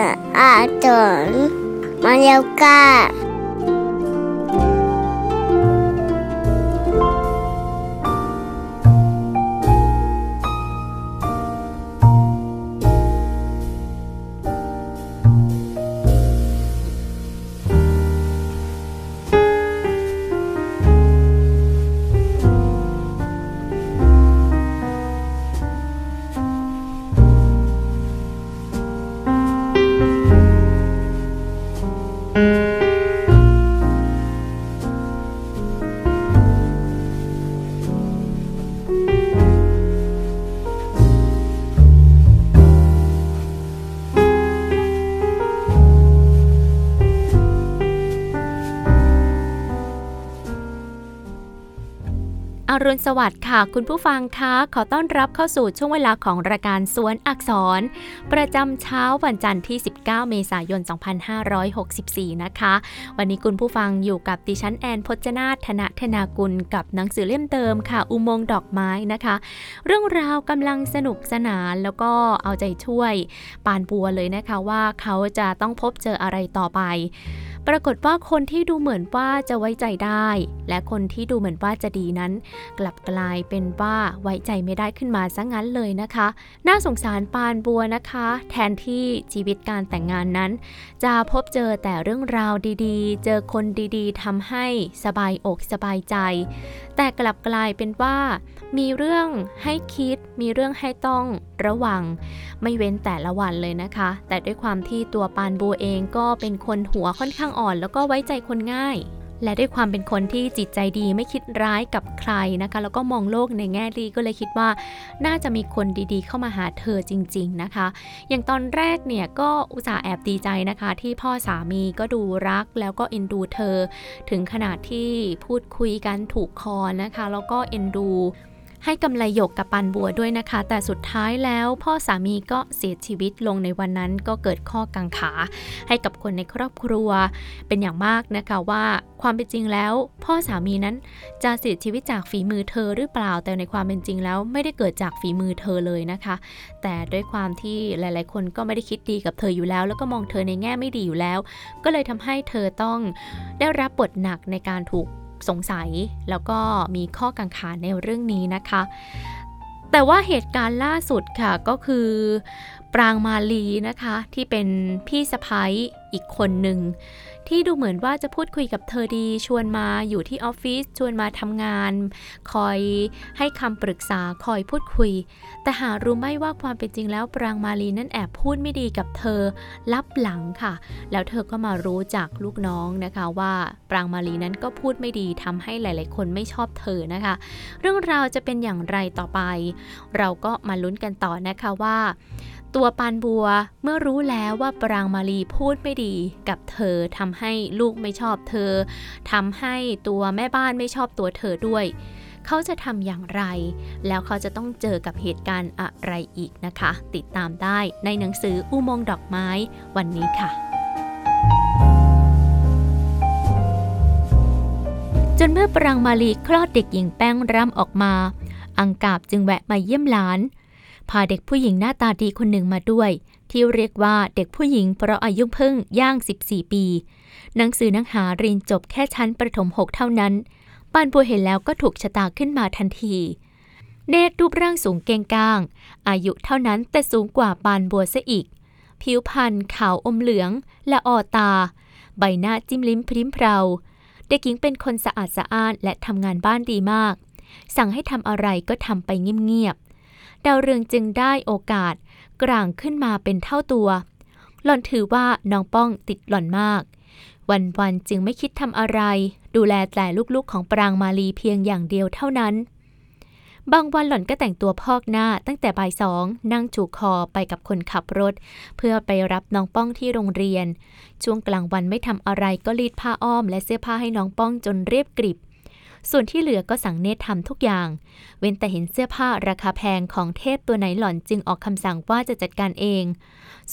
เสื อรุณสวัสดิ์ค่ะ คุณผู้ฟังคะขอต้อนรับเข้าสู่ช่วงเวลาของรายการสวนอักษร ประจำเช้าวันจันทร์ที่ 19 เมษายน 2564 นะคะ วันนี้คุณผู้ฟังอยู่กับดิฉันแอนพจนาธนธนากุลกับหนังสือเล่มเดิมค่ะ อุโมงค์ดอกไม้นะคะ เรื่องราวกำลังสนุกสนานแล้วก็เอาใจช่วยปานบัวเลยนะคะว่าเขาจะต้องพบเจออะไรต่อไป ปรากฏว่าคนที่ดูเหมือนว่าจะไว้ใจได้ และคนที่ดูเหมือนว่าจะดีนั้น กลับกลายเป็นว่าไว้ใจไม่ได้ขึ้นมาซะงั้นเลยนะคะ น่าสงสารปานบัวนะคะ แทนที่ชีวิตการแต่งงานนั้น จะพบเจอแต่เรื่องราวดีๆ เจอคนดีๆทำให้สบายอกสบายใจ แต่กลับกลายเป็นว่า มีเรื่องให้คิด มีเรื่องให้ต้องระวัง ไม่เว้นแต่ละวันเลยนะคะ แต่ด้วยความที่ตัวปานบัวเองก็เป็นคนหัวค่อนข้างอ่อนแล้วก็ไว้ใจคนง่าย และด้วยความเป็นคนที่จิตใจดีไม่คิดร้ายกับใครนะคะ แล้วก็มองโลกในแง่ดีก็เลยคิดว่า น่าจะมีคนดีๆ เข้ามาหาเธอจริง ๆนะคะ อย่างตอนแรกเนี่ยก็อุตส่าห์แอบดีใจนะคะ ที่พ่อสามีก็ดูรักแล้วก็เอ็นดูเธอ ถึงขนาดที่พูดคุยกันถูกคอนะคะ แล้วก็เอ็นดู ให้กำไรหยกกับปันบัวด้วยนะคะ แต่สุดท้ายแล้วพ่อสามีก็เสียชีวิตลงในวันนั้นก็เกิดข้อกังขา ให้กับคนในครอบครัว เป็นอย่างมากนะคะว่าความเป็นจริงแล้ว พ่อสามีนั้นจะเสียชีวิตจากฝีมือเธอหรือเปล่า แต่ในความเป็นจริงแล้วไม่ได้เกิดจากฝีมือเธอเลยนะคะ แต่ด้วยความที่หลาย ๆ คนก็ไม่ได้คิดดีกับเธออยู่แล้ว แล้วก็มองเธอในแง่ไม่ดีอยู่แล้ว ก็เลยทำให้เธอต้องได้รับบทหนักในการถูก สงสัย แล้วก็มีข้อกังขาในเรื่องนี้นะคะ แต่ว่าเหตุการณ์ล่าสุดค่ะก็คือปรางมาลีนะคะที่เป็นพี่สะพ้ยอีกคนหนึ่ง ที่ดูเหมือนว่าจะพูดคุยกับเธอดี ชวนมาอยู่ที่ออฟฟิศชวนมาทำงาน คอยให้คำปรึกษาคอยพูดคุย แต่หารู้ไหมว่าความเป็นจริงแล้วปรางมาลีนั้นแอบพูดไม่ดีกับเธอลับหลังค่ะ แล้วเธอก็มารู้จากลูกน้องนะคะว่าปรางมาลีนั้นก็พูดไม่ดีทำให้หลาย ๆ คนไม่ชอบเธอนะคะ เรื่องราวจะเป็นอย่างไรต่อไป เราก็มาลุ้นกันต่อนะคะว่า ตัวปานบัวเมื่อรู้แล้วว่าปรางมาลีพูดไม่ดีกับเธอทำให้ลูกไม่ชอบเธอทำให้ตัวแม่บ้านไม่ชอบตัวเธอด้วย เขาจะทำอย่างไร แล้วเขาจะต้องเจอกับเหตุการณ์อะไรอีกนะคะ ติดตามได้ในหนังสืออุโมงดอกไม้วันนี้ค่ะจนเมื่อปรางมาลีคลอดเด็กหญิงแป้งร่ำออกมา อังกาบจึงแวะมาเยี่ยมหลาน พาเด็กผู้หญิงหน้าตาดีคนหนึ่งมาด้วย ที่เรียกว่าเด็กผู้หญิงเพราะอายุเพิ่งย่าง 14 ปี หนังสือนังหาเรียนจบแค่ชั้นประถม 6 เท่านั้นปานบัวเห็นแล้วก็ถูกชะตาขึ้นมาทันที เนตรรูปร่างสูงเก่งก้าง อายุเท่านั้นแต่สูงกว่าปานบัวซะอีก ผิวพรรณขาวอมเหลือง และออตา ใบหน้าจิ้มลิ้มพริ้มเพราเด็กหญิงเป็นคนสะอาดสะอ้านและทำงานบ้านดีมาก สั่งให้ทำอะไรก็ทำไปเงียบๆ ดาวเรืองจึงได้โอกาส กลางขึ้นมาเป็นเท่าตัว หล่อนถือว่าน้องป้องติดหล่อนมาก วันๆจึงไม่คิดทำอะไร ดูแลแต่ลูกๆของปรางมาลีเพียงอย่างเดียวเท่านั้น บางวันหล่อนก็แต่งตัวพอกหน้าตั้งแต่บ่ายสองนั่งจูคอไปกับคนขับรถ เพื่อไปรับน้องป้องที่โรงเรียน ช่วงกลางวันไม่ทำอะไรก็รีดผ้าอ้อม และเสื้อผ้าให้น้องป้องจนเรียบกริบ ส่วนที่เหลือก็สั่งเนตรทำทุกอย่าง เว้นแต่เห็นเสื้อผ้าราคาแพงของเทพตัวไหนหล่อนจึงออกคำสั่งว่าจะจัดการเอง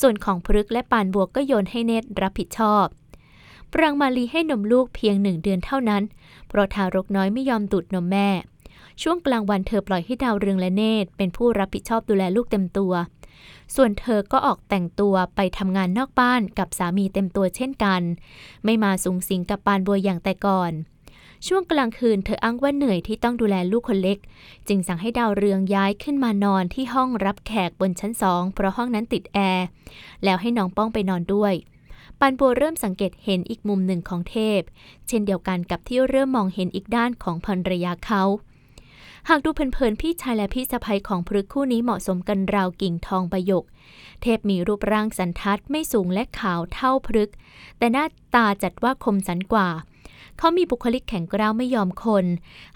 ส่วนของพฤกและปานบัวก็โยนให้เนตรรับผิดชอบ ปรางมาลีให้นมลูกเพียงหนึ่งเดือนเท่านั้น เพราะทารกน้อยไม่ยอมดูดนมแม่ ช่วงกลางวันเธอปล่อยให้ดาวเรืองและเนตรเป็นผู้รับผิดชอบดูแลลูกเต็มตัว ส่วนเธอก็ออกแต่งตัวไปทำงานนอกบ้านกับสามีเต็มตัวเช่นกัน ไม่มาสูงสิงกับปานบัวอย่างแต่ก่อน ช่วงกลางคืนเธออ้างว่าเหนื่อยที่ต้องดูแลลูกคนเล็ก จึงสั่งให้ดาวเรืองย้ายขึ้นมานอนที่ห้องรับแขกบนชั้นสองเพราะห้องนั้นติดแอร์แล้วให้น้องป้องไปนอนด้วยปานบัวเริ่มสังเกตเห็นอีกมุมหนึ่งของเทพ เช่นเดียวกันกับที่เริ่มมองเห็นอีกด้านของภรรยาเขา หากดูเพลินๆพี่ชายและพี่สะใภ้ของพฤกคู่นี้เหมาะสมกันราวกิ่งทองประยก เทพมีรูปร่างสันทัดไม่สูงและขาวเท่าพฤกแต่หน้าตาจัดว่าคมสันกว่า เขามีบุคลิกแข็งกร้าวไม่ยอมคน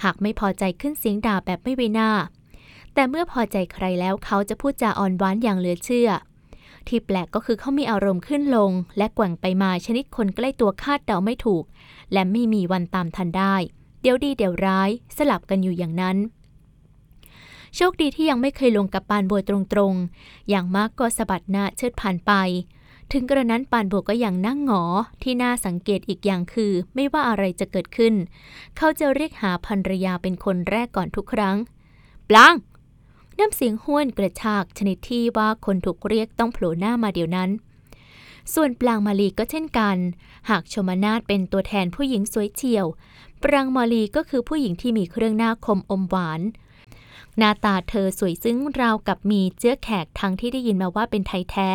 หากไม่พอใจขึ้นเสียงด่าแบบไม่ไว้หน้า แต่เมื่อพอใจใครแล้วเขาจะพูดจาอ่อนหวานอย่างเหลือเชื่อ ที่แปลกก็คือเขามีอารมณ์ขึ้นลง และแกว่งไปมาชนิดคนใกล้ตัวคาดเดาไม่ถูก และไม่มีวันตามทันได้ เดี๋ยวดีเดี๋ยวร้าย สลับกันอยู่อย่างนั้นโชคดีที่ยังไม่เคยลงกับปานบัวตรงๆ อย่างมากก็สะบัดหน้าเชิดผ่านไป ถึงกระนั้นปานบวก็ยังนั่งหงอที่น่าสังเกตอีกอย่างคือ ไม่ว่าอะไรจะเกิดขึ้น เขาจะเรียกหาภรรยาเป็นคนแรกก่อนทุกครั้ง ปลางน้ำเสียงห้วนกระชากชนิดที่ว่าคนถูกเรียกต้องโผล่หน้ามาเดี๋ยวนั้น ส่วนปลางมาลีก็เช่นกัน หากชมนาทเป็นตัวแทนผู้หญิงสวยเฉียว ปรางมาลีก็คือผู้หญิงที่มีเครื่องหน้าคมอมหวาน หน้าตาเธอสวยซึ้งราวกับมีเจื้อแขกทั้งที่ได้ยินมาว่าเป็นไทยแท้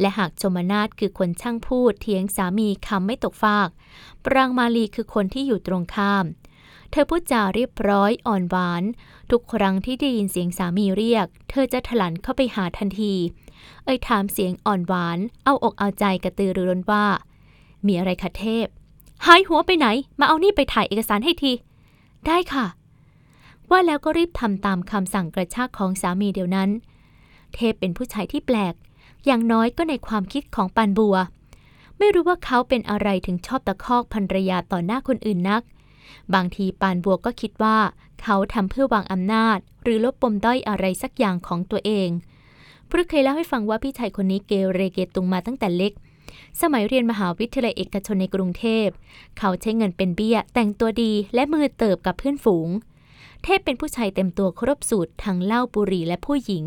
และหากชมนาทคือคนช่างพูดเถียงสามีคำไม่ตกฟาก ปรางมาลีคือคนที่อยู่ตรงข้าม เธอพูดจาเรียบร้อยอ่อนหวาน ทุกครั้งที่ได้ยินเสียงสามีเรียก เธอจะถลันเข้าไปหาทันที เอ่ยถามเสียงอ่อนหวาน เอาอกเอาใจกระตือรือร้นว่า มีอะไรคะเทพ หายหัวไปไหน มาเอานี่ไปถ่ายเอกสารให้ที ได้ค่ะว่าแล้วก็รีบทำตามคำสั่งกระชากของสามีเดียวนั้น เทพเป็นผู้ชายที่แปลก อย่างน้อยก็ในความคิดของปานบัว ไม่รู้ว่าเขาเป็นอะไรถึงชอบตะคอกภรรยาต่อหน้าคนอื่นนัก บางทีปานบัวก็คิดว่า เขาทำเพื่อวางอำนาจ หรือลบปมด้อยอะไรสักอย่างของตัวเองพฤกเคยเล่าให้ฟังว่าพี่ชายคนนี้เกเรเกตุงมาตั้งแต่เล็ก สมัยเรียนมหาวิทยาลัยเอกชนในกรุงเทพ เขาใช้เงินเป็นเบี้ย แต่งตัวดีและมือเติบกับเพื่อนฝูง เทพเป็นผู้ชายเต็มตัวครบสูตรทั้งเหล้าบุหรี่และผู้หญิง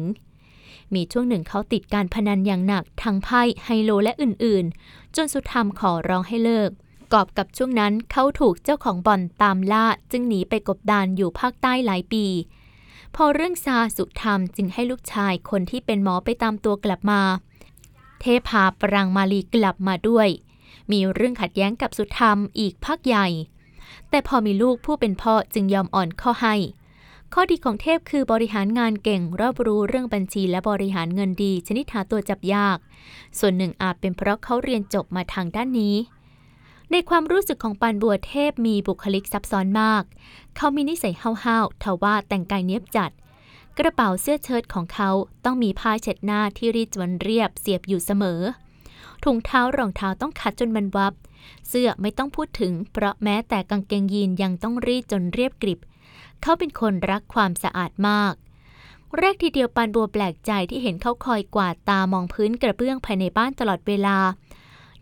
มีช่วงหนึ่งเขาติดการพนันอย่างหนักทั้งไพ่ไฮโลและอื่นๆ จนสุดทำขอร้องให้เลิก กอบกับช่วงนั้นเขาถูกเจ้าของบ่อนตามล่าจึงหนีไปกบดานอยู่ภาคใต้หลายปี พอเรื่องซาสุธรรมจึงให้ลูกชายคนที่เป็นหมอไปตามตัวกลับมา เทพาปรังมาลีกลับมาด้วย มีเรื่องขัดแย้งกับสุธรรมอีกพักใหญ่ แต่พอมีลูกผู้เป็นพ่อจึงยอมอ่อนข้อให้ ข้อดีของเทพคือบริหารงานเก่งรอบรู้เรื่องบัญชีและบริหารเงินดี ชนิดหาตัวจับยาก ส่วนหนึ่งอาจเป็นเพราะเขาเรียนจบมาทางด้านนี้ ในความรู้สึกของปานบัวเทพมีบุคลิกซับซ้อนมาก เขามีนิสัยห้าวๆทว่าแต่งกายเนียบจัด กระเป๋าเสื้อเชิ้ตของเขาต้องมีผ้าเช็ดหน้าที่รีดจวนเรียบเสียบอยู่เสมอ ถุงเท้ารองเท้าต้องขัดจนมันวับ เสื้อไม่ต้องพูดถึง เพราะแม้แต่กางเกงยีนยังต้องรีดจนเรียบกริบ เขาเป็นคนรักความสะอาดมาก แรกทีเดียวปานบัวแปลกใจที่เห็นเขาคอยกวาดตามองพื้นกระเบื้องภายในบ้านตลอดเวลา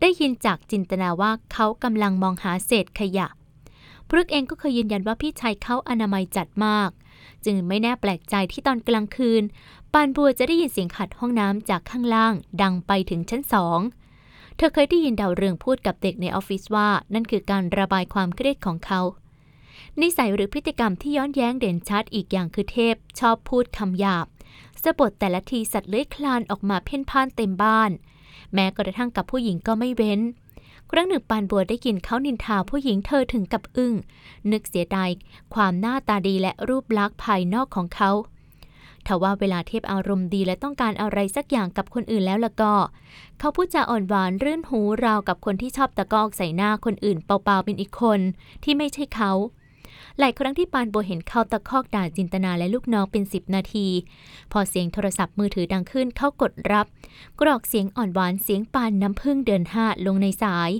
ได้ยินจากจินตนาว่าเขากำลังมองหาเศษขยะพฤกเองก็เคยยืนยันว่าพี่ชายเขาอนามัยจัดมาก จึงไม่แน่แปลกใจที่ตอนกลางคืน ปานบัวจะได้ยินเสียงขัดห้องน้ำจากข้างล่าง ดังไปถึงชั้นสองเธอเคยได้ยินดาวเรืองพูดกับเด็กในออฟฟิศว่า นั่นคือการระบายความเครียดของเขา นิสัยหรือพฤติกรรมที่ย้อนแย้งเด่นชัดอีกอย่างคือเทพ ชอบพูดคำหยาบสะบดแต่ละทีสัตว์เลื้อยคลานออกมาเพ่นพ่านเต็มบ้าน แม้กระทั่งกับผู้หญิงก็ไม่เว้น ครั้งหนึ่งปานบัวได้ยินเขานินทาผู้หญิงเธอถึงกับอึ้ง นึกเสียดายความหน้าตาดีและรูปลักษณ์ภายนอกของเขาทว่าเวลาเทพอารมณ์ดีและต้องการอะไรสักอย่างกับคนอื่นแล้วละก็ เขาพูดจาอ่อนหวานรื่นหูราวกับคนที่ชอบตะกอกใส่หน้าคนอื่นเปล่าๆเป็นอีกคน ที่ไม่ใช่เขา หลายครั้งที่ปานโบเห็นเขาตะคอกด่าจินตนาและลูกน้องเป็นสิบนาที พอเสียงโทรศัพท์มือถือดังขึ้นเขากดรับ กรอกเสียงอ่อนหวานเสียงปานน้ำพึ่งเดินห้าลงในสาย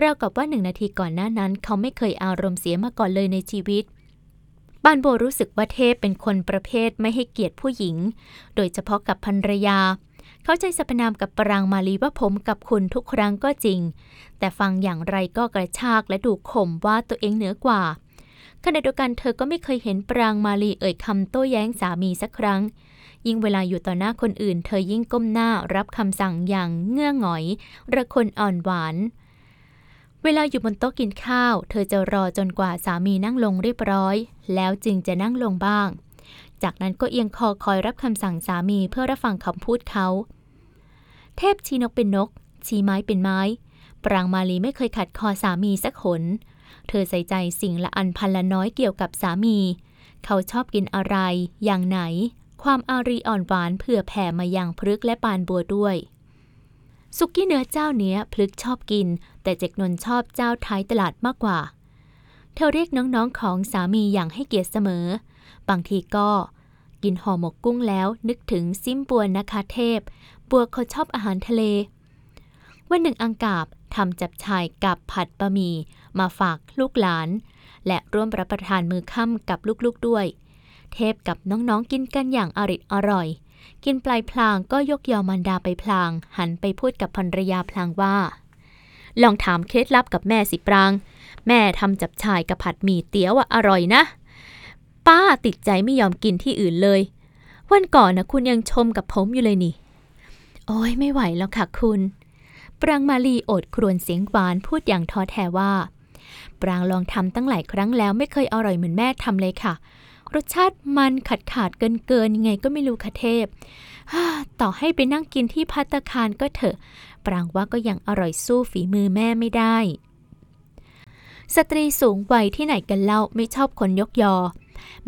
ราวกับว่าหนึ่งนาทีก่อนหน้านั้น เขาไม่เคยอารมณ์เสียมาก่อนเลยในชีวิตปานโบรู้สึกว่าเทพเป็นคนประเภทไม่ให้เกียรติผู้หญิง โดยเฉพาะกับภรรยา เขาใจสรรพนามกับปรางมาลีว่าผมกับคุณทุกครั้งก็จริง แต่ฟังอย่างไรก็กระชากและดูข่มว่าตัวเองเหนือกว่า ขณะเดียวกันเธอก็ไม่เคยเห็นปรางมาลีเอ่ยคำโต้แย้งสามีสักครั้ง ยิ่งเวลาอยู่ต่อหน้าคนอื่น เธอยิ่งก้มหน้ารับคำสั่งอย่างเงื่อหงอยระคนอ่อนหวาน เวลาอยู่บนโต๊ะกินข้าว เธอจะรอจนกว่าสามีนั่งลงเรียบร้อย แล้วจึงจะนั่งลงบ้าง จากนั้นก็เอียงคอคอยรับคำสั่งสามีเพื่อรับฟังคำพูดเขาเทพชี้นกเป็นนก ชี้ไม้เป็นไม้ ปรางมาลีไม่เคยขัดคอสามีสักหน เธอใส่ใจสิ่งละอันพันละน้อยเกี่ยวกับสามี เขาชอบกินอะไร อย่างไหน ความอารีอ่อนหวานเผื่อแผ่มายังพฤกและปานบัวด้วยสุกี้เนื้อเจ้าเนี้ยพลึกชอบกิน แต่เจกนนชอบเจ้าท้ายตลาดมากกว่า เธอเรียกน้องๆของสามีอย่างให้เกียรติเสมอ บางทีก็ กินห่อหมกกุ้งแล้วนึกถึงซิมบัวนะคะเทพ บัวเขาชอบอาหารทะเล วันหนึ่งอังกาบทำจับชายกับผัดบะหมี่ มาฝากลูกหลาน และร่วมรับประทานมือค่ำกับลูกๆด้วย เทพกับน้องๆกินกันอย่างอริดอร่อย กินปลายพลางก็ยกยอมันดาไปพลาง หันไปพูดกับภรรยาพลางว่า ลองถามเคล็ดลับกับแม่สิปราง แม่ทำจับชายกับผัดหมี่เตี๋ยวอะอร่อยนะ ป้าติดใจไม่ยอมกินที่อื่นเลย วันก่อนนะคุณยังชมกับผมอยู่เลยนี่โอ้ยไม่ไหวแล้วค่ะคุณ ปรางมาลีโอดครวญเสียงหวานพูดอย่างท้อแท้ว่า ปรางลองทำตั้งหลายครั้งแล้วไม่เคยอร่อยเหมือนแม่ทำเลยค่ะ รสชาติมันขาดขาดเกินเกินยังไงก็ไม่รู้ค่ะเทพ ต่อให้ไปนั่งกินที่พัตคารก็เถอะ ปรางว่าก็ยังอร่อยสู้ฝีมือแม่ไม่ได้ สตรีสูงวัยที่ไหนกันเล่าไม่ชอบคนยกยอ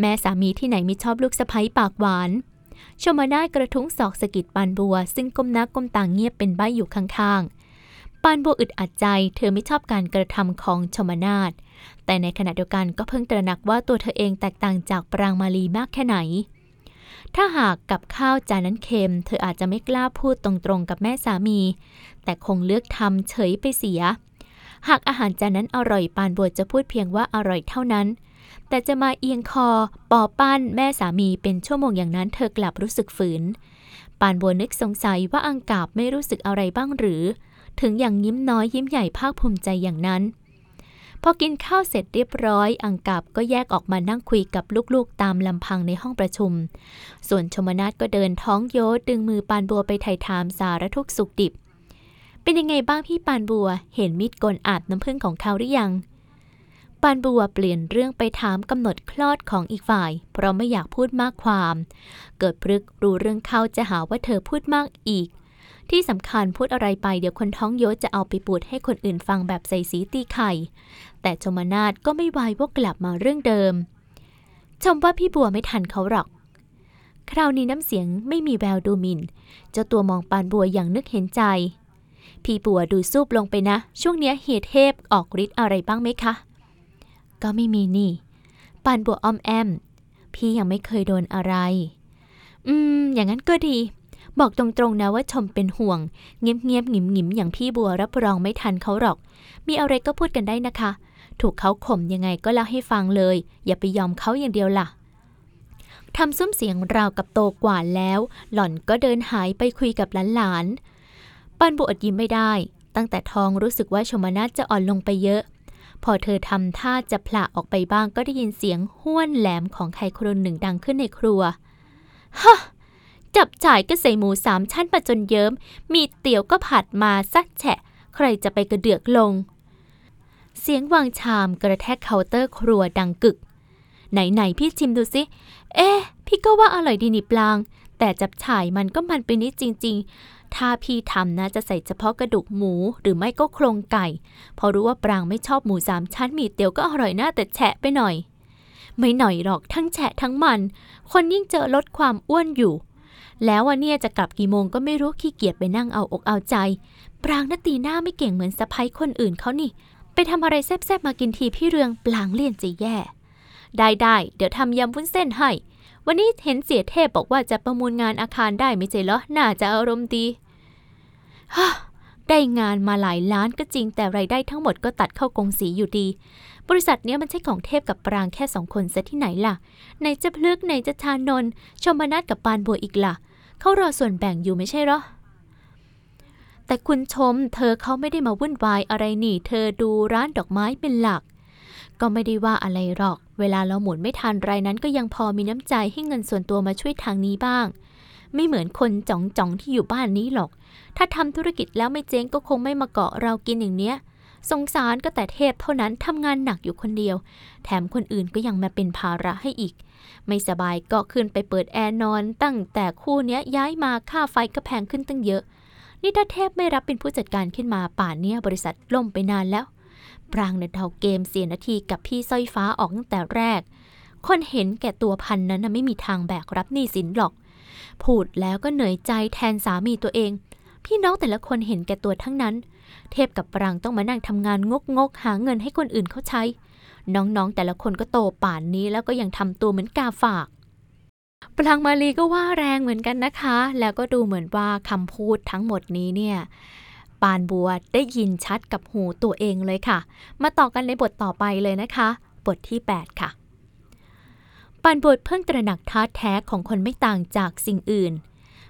แม่สามีที่ไหนไม่ชอบลูกสะใภ้ปากหวานชมนาถกระทุ้งศอกสะกิดปานบัว ซึ่งก้มหน้าก้มตาเงียบเป็นใบอยู่ข้างๆ ปานบัวอึดอัดใจ เธอไม่ชอบการกระทำของชมนาถแต่ในขณะเดียวกันก็เพิ่งตระหนักว่าตัวเธอเองแตกต่างจากปรางมาลีมากแค่ไหน ถ้าหากกับข้าวจานนั้นเค็ม เธออาจจะไม่กล้าพูดตรงๆกับแม่สามี แต่คงเลือกทำเฉยไปเสีย หากอาหารจานนั้นอร่อยปานบัวจะพูดเพียงว่าอร่อยเท่านั้น แต่จะมาเอียงคอปอปั้นแม่สามีเป็นชั่วโมงอย่างนั้นเธอกลับรู้สึกฝืนปานบัวนึกสงสัยว่าอังกาบไม่รู้สึกอะไรบ้างหรือ ถึงอย่างยิ้มน้อยยิ้มใหญ่ภาคภูมิใจอย่างนั้น พอกินข้าวเสร็จเรียบร้อย อังกาบก็แยกออกมานั่งคุยกับลูกๆ ตามลำพังในห้องประชุม ส่วนชมนาทก็เดินท้องโยดึงมือปานบัวไปไถ่ถามสารทุกสุขดิบ เป็นยังไงบ้างพี่ปานบัว เห็นมิดกลอาบน้ำผึ้งของเขาหรือยังปานบัวเปลี่ยนเรื่องไปถามกำหนดคลอดของอีกฝ่าย เพราะไม่อยากพูดมากความ เกิดพรึกรู้เรื่องเขาจะหาว่าเธอพูดมากอีก ที่สำคัญพูดอะไรไปเดี๋ยวคนท้องโยศจะเอาไปปูดให้คนอื่นฟังแบบใส่สีตีไข่ แต่ชมนาทก็ไม่วายวกกลับมาเรื่องเดิม ชมว่าพี่บัวไม่ทันเขาหรอก คราวนี้น้ำเสียงไม่มีแววดูหมิน่น เจ้าตัวมองปานบัวอย่างนึกเห็นใจ พี่บัวดูซูบลงไปนะ ช่วงเนี้ยเหตุเทพออกฤทธิ์อะไรบ้างไหมคะ ก็ไม่มีนี่ ปานบัวอ้อมแอม พี่ยังไม่เคยโดนอะไร อืม อย่างนั้นก็ดี บอกตรงๆนะว่าชมเป็นห่วง เงียบๆหงิมๆอย่างพี่บัวรับรองไม่ทันเขาหรอก มีอะไรก็พูดกันได้นะคะ ถูกเขาข่มยังไงก็เล่าให้ฟังเลย อย่าไปยอมเขาอย่างเดียวล่ะทำซุ้มเสียงราวกับโตกว่าแล้ว หล่อนก็เดินหายไปคุยกับหลานๆปันบุอดยิ้มไม่ได้ ตั้งแต่ท้องรู้สึกว่าชมนาจะอ่อนลงไปเยอะ พอเธอทำท่าจะผละออกไปบ้างก็ได้ยินเสียงห้วนแหลมของใครคนหนึ่งดังขึ้นในครัวฮะ จับจ่ายก็ใส่หมูสามชั้นมาจนเยิม้ม มีเตี๋ยวก็ผัดมาซักแฉะ ใครจะไปกระเดือกลง เสียงวางชามกระแทกเคาน์เตอร์ครัวดังกึก ไหนๆพี่ชิมดูสิ เอ๊ะพี่ก็ว่าอร่อยดีนี่ปลาง แต่จับฉ่ายมันก็มันไปนิดจริง ๆ ถ้าพี่ทำนะจะใส่เฉพาะกระดูกหมูหรือไม่ก็โครงไก่ พอรู้ว่าปรางไม่ชอบหมูสามชั้นมีเตี๋ยวก็อร่อยน่าแต่แฉะไปหน่อย ไม่หน่อยหรอกทั้งแฉะทั้งมัน คนยิ่งเจอลดความอ้วนอยู่ แล้ววันเนี่ยจะกลับกี่โมงก็ไม่รู้ขี้เกียจไปนั่งเอาอกเอาใจ ปรางนตีหน้าไม่เก่งเหมือนสะพ้ยคนอื่นเขานี่ ไปทำอะไรแซ่บๆมากินทีพี่เรืองปลางเลี่ยนจะแย่ ได้ได้เดี๋ยวทำยำวุ้นเส้นให้ วันนี้เห็นเสียเทพบอกว่าจะประมูลงานอาคารได้ไม่ใช่เหรอ น่าจะอารมณ์ดีฮได้งานมาหลายล้านก็จริงแต่ไรายได้ทั้งหมดก็ตัดเข้ากงสีอยู่ดี บริษัทเนี้ยมันใช่ของเทพกับปรางแค่สองคนซะที่ไหนล่ะไหนจะพลึกไหนจะชานนชมนัทกับปานบัวอีกล่ะ เขารอส่วนแบ่งอยู่ไม่ใช่หรอ แต่คุณชม เธอเขาไม่ได้มาวุ่นวายอะไรนี่ เธอดูร้านดอกไม้เป็นหลัก ก็ไม่ได้ว่าอะไรหรอก เวลาเราหมุนไม่ทันรายนั้นก็ยังพอมีน้ำใจให้เงินส่วนตัวมาช่วยทางนี้บ้าง ไม่เหมือนคนจ่องจ่องที่อยู่บ้านนี้หรอก ถ้าทำธุรกิจแล้วไม่เจ๊งก็คงไม่มาเกาะเรากินอย่างเนี้ยสงสารก็แต่เทพเท่านั้นทำงานหนักอยู่คนเดียว แถมคนอื่นก็ยังมาเป็นภาระให้อีก ไม่สบายก็ขึ้นไปเปิดแอร์นอน ตั้งแต่คู่เนี้ยย้ายมาค่าไฟก็แพงขึ้นตั้งเยอะ นี่ถ้าเทพไม่รับเป็นผู้จัดการขึ้นมาป่านเนี้ยบริษัทล่มไปนานแล้ว ปรางเนี่ยเดาเกมเสียนาทีกับพี่สร้อยฟ้าออกตั้งแต่แรก คนเห็นแก่ตัวพันนั้นนะไม่มีทางแบกรับหนี้สินหรอก พูดแล้วก็เหนื่อยใจแทนสามีตัวเอง พี่น้องแต่ละคนเห็นแก่ตัวทั้งนั้น เทพกับปรางต้องมานั่งทำงานงกงกหาเงินให้คนอื่นเขาใช้ น้องๆแต่ละคนก็โตป่านนี้แล้วก็ยังทำตัวเหมือนกาฝากปรางมาลีก็ว่าแรงเหมือนกันนะคะ แล้วก็ดูเหมือนว่าคำพูดทั้งหมดนี้เนี่ยปานบัวได้ยินชัดกับหูตัวเองเลยค่ะ มาต่อกันในบทต่อไปเลยนะคะ บทที่ 8 ค่ะ ปานบัวเพิ่งตระหนักท่าแท้ของคนไม่ต่างจากสิ่งอื่น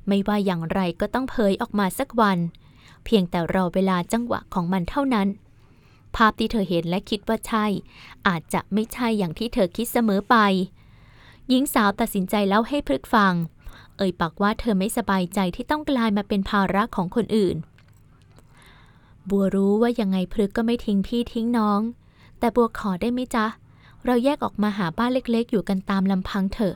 ไม่ว่าอย่างไรก็ต้องเผยออกมาสักวัน เพียงแต่รอเวลาจังหวะของมันเท่านั้น ภาพที่เธอเห็นและคิดว่าใช่ อาจจะไม่ใช่อย่างที่เธอคิดเสมอไป หญิงสาวตัดสินใจเล่าให้พฤกฟัง เอ่ยปากว่าเธอไม่สบายใจที่ต้องกลายมาเป็นภาระของคนอื่น บัวรู้ว่ายังไงพฤกก็ไม่ทิ้งพี่ทิ้งน้อง แต่บัวขอได้ไหมจ๊ะ เราแยกออกมาหาบ้านเล็กๆ อยู่กันตามลำพังเถอะ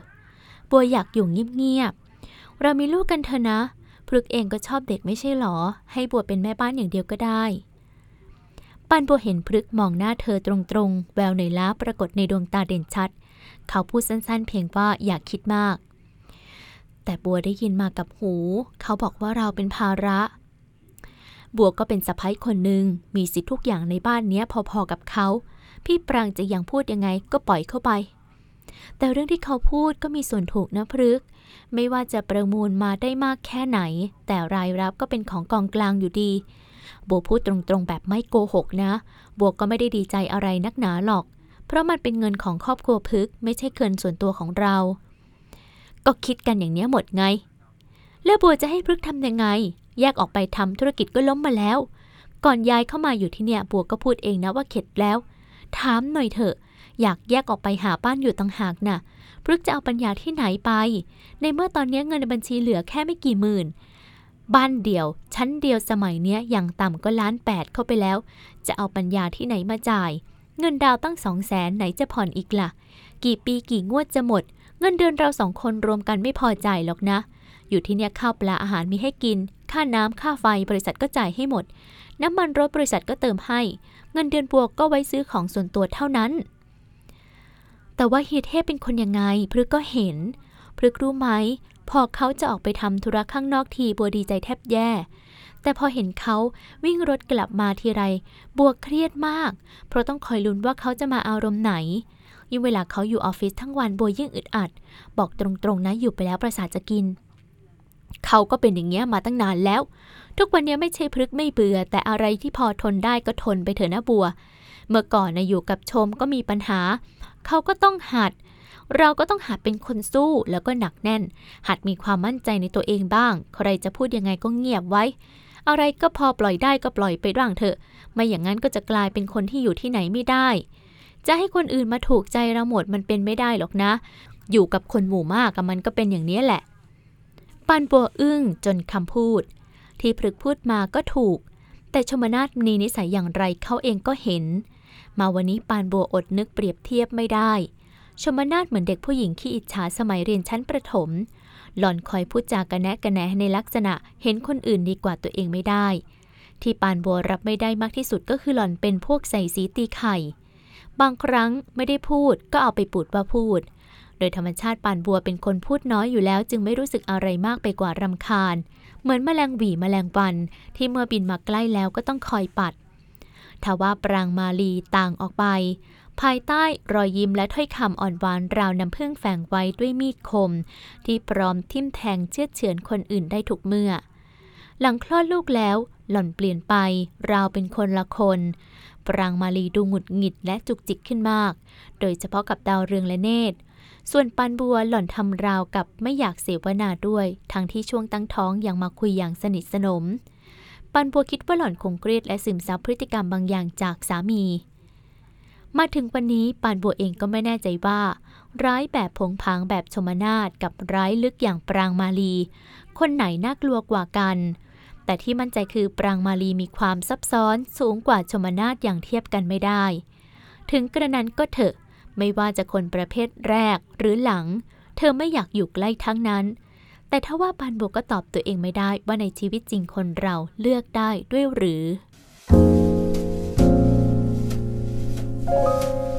บัวอยากอยู่เงียบๆ เรามีลูกกันเถอะนะพฤกเองก็ชอบเด็กไม่ใช่หรอ ให้บัวเป็นแม่บ้านอย่างเดียวก็ได้ ปันบัวเห็นพฤกมองหน้าเธอตรงๆ แววเหนื่อยล้าปรากฏในดวงตาเด่นชัด เขาพูดสั้นๆ เพียงว่าอยากคิดมาก แต่บัวได้ยินมากับหู เขาบอกว่าเราเป็นภาระ บัวก็เป็นสะพ้ายคนหนึ่งมีสิทธิทุกอย่างในบ้านเนี้ยพอๆกับเขา พี่ปรางจะยังพูดยังไงก็ปล่อยเข้าไป แต่เรื่องที่เขาพูดก็มีส่วนถูกนะพฤกษ์ไม่ว่าจะประมูลมาได้มากแค่ไหน แต่รายรับก็เป็นของกองกลางอยู่ดี บัวพูดตรงๆแบบไม่โกหกนะ บัวก็ไม่ได้ดีใจอะไรนักหนาหรอก เพราะมันเป็นเงินของครอบครัวพฤกไม่ใช่เงินส่วนตัวของเรา ก็คิดกันอย่างเนี้ยหมดไง แล้วบัวจะให้พฤกทำยังไง แยกออกไปทำธุรกิจก็ล้มมาแล้ว ก่อนย้ายเข้ามาอยู่ที่เนี่ยบัวก็พูดเองนะว่าเข็ดแล้ว ถามหน่อยเถอะ อยากแยกออกไปหาบ้านอยู่ต่างหากน่ะพฤกจะเอาปัญญาที่ไหนไป ในเมื่อตอนนี้เงินในบัญชีเหลือแค่ไม่กี่หมื่น บ้านเดี่ยว ชั้นเดียวสมัยเนี้ยอย่างต่ำก็ล้านแปดเข้าไปแล้ว จะเอาปัญญาที่ไหนมาจ่าย เงินดาวตั้งสองแสนไหนจะผ่อนอีกล่ะ กี่ปีกี่งวดจะหมด เงินเดือนเราสองคนรวมกันไม่พอจ่ายหรอกนะ อยู่ที่เนี่ยข้าวปลาอาหารมีให้กิน ค่าน้ำค่าไฟบริษัทก็จ่ายให้หมด น้ำมันรถบริษัทก็เติมให้ เงินเดือนบวกก็ไว้ซื้อของส่วนตัวเท่านั้น แต่ว่าเฮียเทพเป็นคนยังไงพฤกก็เห็นพฤกรู้ไหม พอเขาจะออกไปทำธุระข้างนอกทีบัวดีใจแทบแย่ แต่พอเห็นเขาวิ่งรถกลับมาทีไร บัวเครียดมาก เพราะต้องคอยลุ้นว่าเขาจะมาอารมณ์ไหน ยิ่งเวลาเขาอยู่ออฟฟิศทั้งวันบัวยิ่งอึดอัด บอกตรงๆนะอยู่ไปแล้วประสาทจะกิน เขาก็เป็นอย่างเงี้ยมาตั้งนานแล้ว ทุกวันนี้ไม่ใช่พฤกไม่เบื่อ แต่อะไรที่พอทนได้ก็ทนไปเถอะนะบัว เมื่อก่อนนะอยู่กับชมก็มีปัญหา เขาก็ต้องหัด เราก็ต้องหัดเป็นคนสู้แล้วก็หนักแน่น หัดมีความมั่นใจในตัวเองบ้าง ใครจะพูดยังไงก็เงียบไว้ อะไรก็พอปล่อยได้ก็ปล่อยไปบ้างเถอะ ไม่อย่างนั้นก็จะกลายเป็นคนที่อยู่ที่ไหนไม่ได้ จะให้คนอื่นมาถูกใจเราหมดมันเป็นไม่ได้หรอกนะ อยู่กับคนหมู่มากมันก็เป็นอย่างนี้แหละปานบัวอึ้งจนคำพูด ที่พฤกพูดมาก็ถูก แต่ชมนาทมีนิสัยอย่างไรเขาเองก็เห็น มาวันนี้ปานบัวอดนึกเปรียบเทียบไม่ได้ ชมนาทเหมือนเด็กผู้หญิงขี้อิจฉาสมัยเรียนชั้นประถม หล่อนคอยพูดจากระแนะกระแหนในลักษณะเห็นคนอื่นดีกว่าตัวเองไม่ได้ ที่ปานบัวรับไม่ได้มากที่สุดก็คือหล่อนเป็นพวกใส่สีตีไข่ บางครั้งไม่ได้พูดก็เอาไปปูดว่าพูด โดยธรรมชาติปานบัวเป็นคนพูดน้อยอยู่แล้ว จึงไม่รู้สึกอะไรมากไปกว่ารำคาญ เหมือนแมลงหวีแมลงวัน ที่เมื่อบินมาใกล้แล้วก็ต้องคอยปัดทว่าปรางมาลีต่างออกไป ภายใต้รอยยิ้มและถ้อยคำอ่อนหวานราวน้ำผึ้งแฝงไว้ด้วยมีดคม ที่พร้อมทิ่มแทงเชือเฉือนคนอื่นได้ทุกเมื่อ หลังคลอดลูกแล้วหล่อนเปลี่ยนไป ราวเป็นคนละคนปรางมาลีดูหงุดหงิดและจุกจิกขึ้นมาก โดยเฉพาะกับดาวเรืองและเนตร ส่วนปันบัวหล่อนทำราวกับไม่อยากเสวนาด้วย ทั้งที่ช่วงตั้งท้องยังมาคุยอย่างสนิทสนม ปันบัวคิดว่าหล่อนคงเครียดและซึมซับพฤติกรรมบางอย่างจากสามี มาถึงวันนี้ปานบัวเองก็ไม่แน่ใจว่า ร้ายแบบผงผางแบบชมนาฏกับร้ายลึกอย่างปรางมาลี คนไหนน่ากลัวกว่ากัน แต่ที่มั่นใจคือปรางมาลีมีความซับซ้อนสูงกว่าชมนาฏอย่างเทียบกันไม่ได้ ถึงกระนั้นก็เถอะ ไม่ว่าจะคนประเภทแรกหรือหลัง เธอไม่อยากอยู่ใกล้ทั้งนั้น แต่ถ้าว่าปานบัวก็ตอบตัวเองไม่ได้ว่าในชีวิตจริงคนเราเลือกได้ด้วยหรือ ตั้ง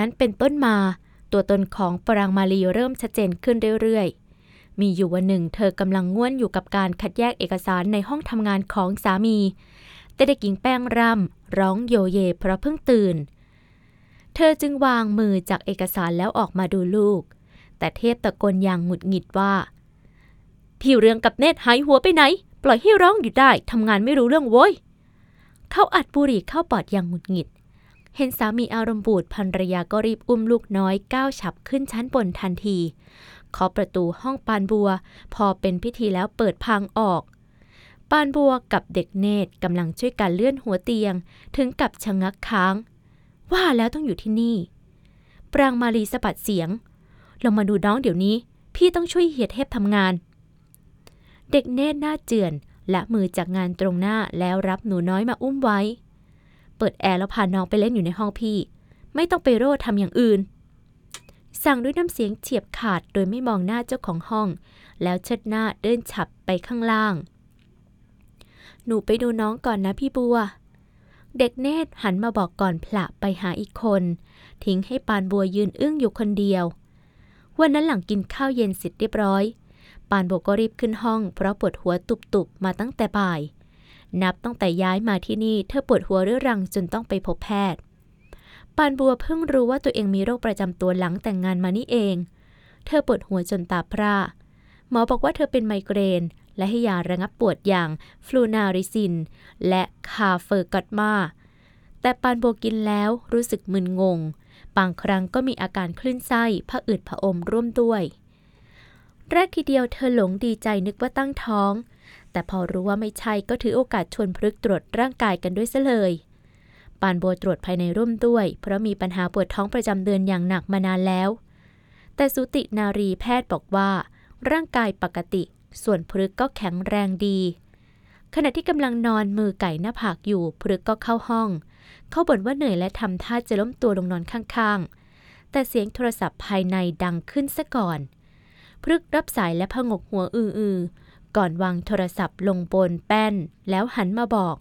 นั้นเป็นต้นมา ตัวตนของปรางมาลีเริ่มชัดเจนขึ้นเรื่อยๆ มีอยู่วันหนึ่งเธอกำลังง่วนอยู่กับการคัดแยกเอกสารในห้องทำงานของสามี แต่เด็กหญิงแป้งร่ำร้องโยเยเพราะเพิ่งตื่น เธอจึงวางมือจากเอกสารแล้วออกมาดูลูก แต่เทพตะโกนอย่างหงุดหงิดว่าพี่เรืองกับเนตรหายหัวไปไหน ปล่อยให้ร้องอยู่ได้ทำงานไม่รู้เรื่องโว้ย เขาอัดบุหรี่เข้าปอดอย่างหงุดหงิด เห็นสามีอารมณ์บูดภรรยาก็รีบอุ้มลูกน้อยก้าวฉับขึ้นชั้นบนทันทีเคาะประตูห้องปานบัว พอเป็นพิธีแล้วเปิดพังออก ปานบัวกับเด็กเนตรกำลังช่วยกันเลื่อนหัวเตียง ถึงกับชะงักค้าง ว่าแล้วต้องอยู่ที่นี่ ปรางมาลีสะบัดเสียง ลงมาดูน้องเดี๋ยวนี้ พี่ต้องช่วยเฮียเทพทำงาน เด็กเนตรหน้าเจือนและมือจากงานตรงหน้าแล้วรับหนูน้อยมาอุ้มไว้ เปิดแอร์แล้วพาน้องไปเล่นอยู่ในห้องพี่ ไม่ต้องไปโรดทำอย่างอื่น สั่งด้วยน้ำเสียงเฉียบขาดโดยไม่มองหน้าเจ้าของห้อง แล้วเชิดหน้าเดินฉับไปข้างล่าง หนูไปดูน้องก่อนนะพี่บัว เด็กเนตรหันมาบอกก่อนผละไปหาอีกคน ทิ้งให้ปานบัวยืนอึ้งอยู่คนเดียว วันนั้นหลังกินข้าวเย็นเสร็จเรียบร้อย ปานบัวก็รีบขึ้นห้อง เพราะปวดหัวตุบๆมาตั้งแต่บ่าย นับตั้งแต่ย้ายมาที่นี่เธอปวดหัวเรื้อรังจนต้องไปพบแพทย์ปานบัวเพิ่งรู้ว่าตัวเองมีโรคประจำตัวหลังแต่งงานมานี่เอง เธอปวดหัวจนตาพร่าหมอบอกว่าเธอเป็นไมเกรน และให้ยาระงับปวดอย่างฟลูนาริซิน และคาเฟอร์กัตมา แต่ปานบัวกินแล้วรู้สึกมึนงง บางครั้งก็มีอาการคลื่นไส้ผะอืดผะอมร่วมด้วย แรกทีเดียวเธอหลงดีใจนึกว่าตั้งท้อง แต่พอรู้ว่าไม่ใช่ก็ถือโอกาสชวนพลึกตรวจร่างกายกันด้วยซะเลยปานโบวตรวจภายในร่วมด้วย เพราะมีปัญหาปวดท้องประจำเดือนอย่างหนักมานานแล้ว แต่สุตินารีแพทย์บอกว่า ร่างกายปกติ ส่วนพฤกก็แข็งแรงดี ขณะที่กำลังนอนมือไก่หน้าผากอยู่พฤกก็เข้าห้อง เขาบ่นว่าเหนื่อยและทำท่าจะล้มตัวลงนอนข้างๆ แต่เสียงโทรศัพท์ภายในดังขึ้นซะก่อนพฤกรับสายและพงกหัวอือ ก่อนวางโทรศัพท์ลงบนแป้น แล้วหันมาบอก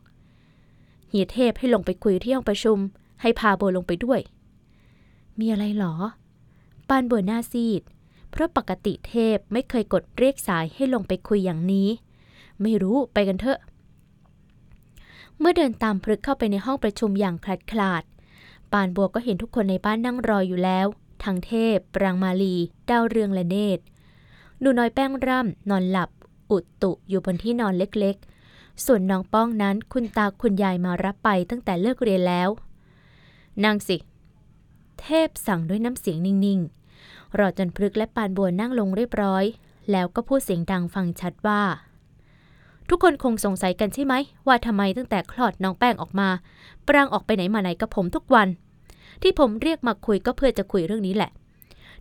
เฮียเทพให้ลงไปคุยที่ห้องประชุม ให้พาโบลงไปด้วย มีอะไรหรอ ปานบื่อหน้าซีด เพราะปกติเทพไม่เคยกดเรียกสายให้ลงไปคุยอย่างนี้ ไม่รู้ไปกันเถอะ เมื่อเดินตามพฤกเข้าไปในห้องประชุมอย่างคลาดคลาด ปานบัวก็เห็นทุกคนในบ้านนั่งรออยู่แล้ว ทั้งเทพ ปรางมาลี ดาวเรืองและเนตรหนูน้อยแป้งร่ำนอนหลับ อุดตุอยู่บนที่นอนเล็กๆ ส่วนน้องป้องนั้นคุณตาคุณยายมารับไปตั้งแต่เลิกเรียนแล้ว นั่งสิ เทพสั่งด้วยน้ำเสียงนิ่งๆ รอจนพฤกและปานบัวนั่งลงเรียบร้อย แล้วก็พูดเสียงดังฟังชัดว่า ทุกคนคงสงสัยกันใช่ไหม ว่าทำไมตั้งแต่คลอดน้องแป้งออกมา ปรางออกไปไหนมาไหนกับผมทุกวัน ที่ผมเรียกมาคุยก็เพื่อจะคุยเรื่องนี้แหละ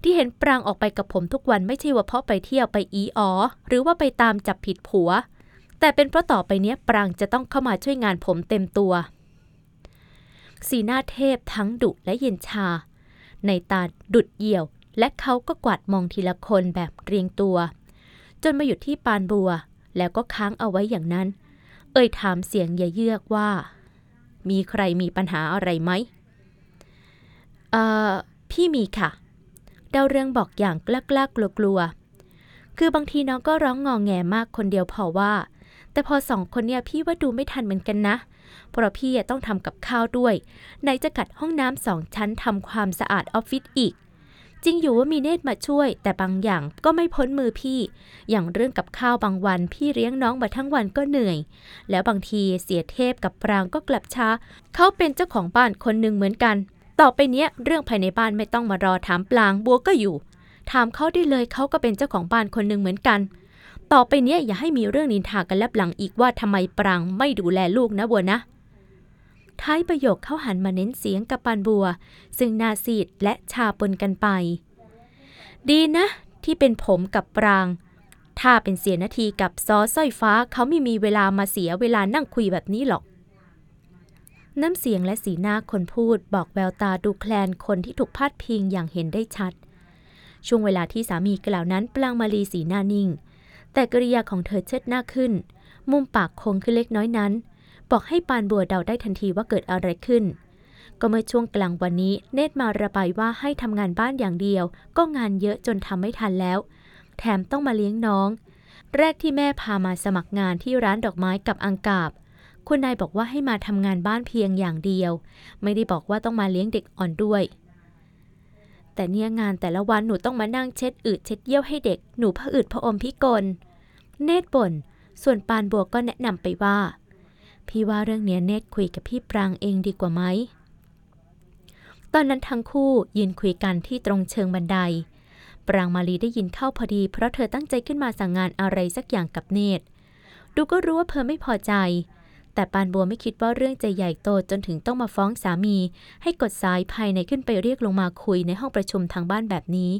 ที่เห็นปรางออกไปกับผมทุกวันไม่ใช่ว่าเพราะไปเที่ยวไปอีออหรือว่าไปตามจับผิดผัว แต่เป็นเพราะต่อไปเนี้ยปรางจะต้องเข้ามาช่วยงานผมเต็มตัว สีหน้าเทพทั้งดุและเย็นชา ในตาดุดเหี่ยว และเขาก็กวาดมองทีละคนแบบเรียงตัว จนมาหยุดที่ปานบัว แล้วก็ค้างเอาไว้อย่างนั้น เอ่ยถามเสียงอย่าเยือกว่า มีใครมีปัญหาอะไรไหมเอ่อพี่มีค่ะ ดาวเรืองบอกอย่างกล้ากล้ากลัวกลัวๆคือบางทีน้องก็ร้องงองแงมากคนเดียวพอว่า แต่พอสองคนเนี่ยพี่ว่าดูไม่ทันเหมือนกันนะ เพราะพี่อะต้องทำกับข้าวด้วย ไหนจะกัดห้องน้ำสองชั้นทำความสะอาดออฟฟิศอีก จริงอยู่ว่ามีเนตรมาช่วย แต่บางอย่างก็ไม่พ้นมือพี่ อย่างเรื่องกับข้าวบางวัน พี่เลี้ยงน้องมาทั้งวันก็เหนื่อย แล้วบางทีเสียเทพกับปรางก็กลับช้า เขาเป็นเจ้าของบ้านคนหนึ่งเหมือนกัน ต่อไปเนี้ยเรื่องภายในบ้านไม่ต้องมารอถามปลางบัวก็อยู่ ถามเขาได้เลยเขาก็เป็นเจ้าของบ้านคนหนึ่งเหมือนกัน ต่อไปเนี้ยอย่าให้มีเรื่องนินทากันลับหลังอีกว่าทำไมปรางไม่ดูแลลูกนะบัวนะท้ายประโยคเขาหันมาเน้นเสียงกับปานบัว ซึ่งนาซีดและชาปนกันไป ดีนะ ที่เป็นผมกับปราง ถ้าเป็นเสียนาทีกับซอสร้อยฟ้าเขาไม่มีเวลามาเสียเวลานั่งคุยแบบนี้หรอก น้ำเสียงและสีหน้าคนพูดบอกแววตาดูแคลนคนที่ถูกพาดพิงอย่างเห็นได้ชัด ช่วงเวลาที่สามีกล่าวนั้นปลางมาลีสีหน้านิ่ง แต่กริยาของเธอเชิดหน้าขึ้น มุมปากคงขึ้นเล็กน้อยนั้น บอกให้ปานบัวเดาได้ทันทีว่าเกิดอะไรขึ้น ก็เมื่อช่วงกลางวันนี้เนตรมาระบายว่าให้ทำงานบ้านอย่างเดียว ก็งานเยอะจนทำไม่ทันแล้ว แถมต้องมาเลี้ยงน้อง แรกที่แม่พามาสมัครงานที่ร้านดอกไม้กับอังกาบ คุณนายบอกว่าให้มาทำงานบ้านเพียงอย่างเดียว ไม่ได้บอกว่าต้องมาเลี้ยงเด็กอ่อนด้วย แต่เนี่ยงานแต่ละวันหนูต้องมานั่งเช็ดอืดเช็ดเยี่ยวให้เด็ก หนูผะอืดผะอมพิกล เนตรบ่น ส่วนปานบัวก็แนะนำไปว่า พี่ว่าเรื่องเนี้ยเนตรคุยกับพี่ปรางเองดีกว่าไหม ตอนนั้นทั้งคู่ยืนคุยกันที่ตรงเชิงบันได ปรางมาลีได้ยินเข้าพอดีเพราะเธอตั้งใจขึ้นมาสั่งงานอะไรสักอย่างกับเนตรดูก็รู้ว่าเพอไม่พอใจ แต่ปานบัวไม่คิดว่าเรื่องจะใหญ่โตจนถึงต้องมาฟ้องสามี ให้กดสายภายในขึ้นไปเรียกลงมาคุยในห้องประชุมทางบ้านแบบนี้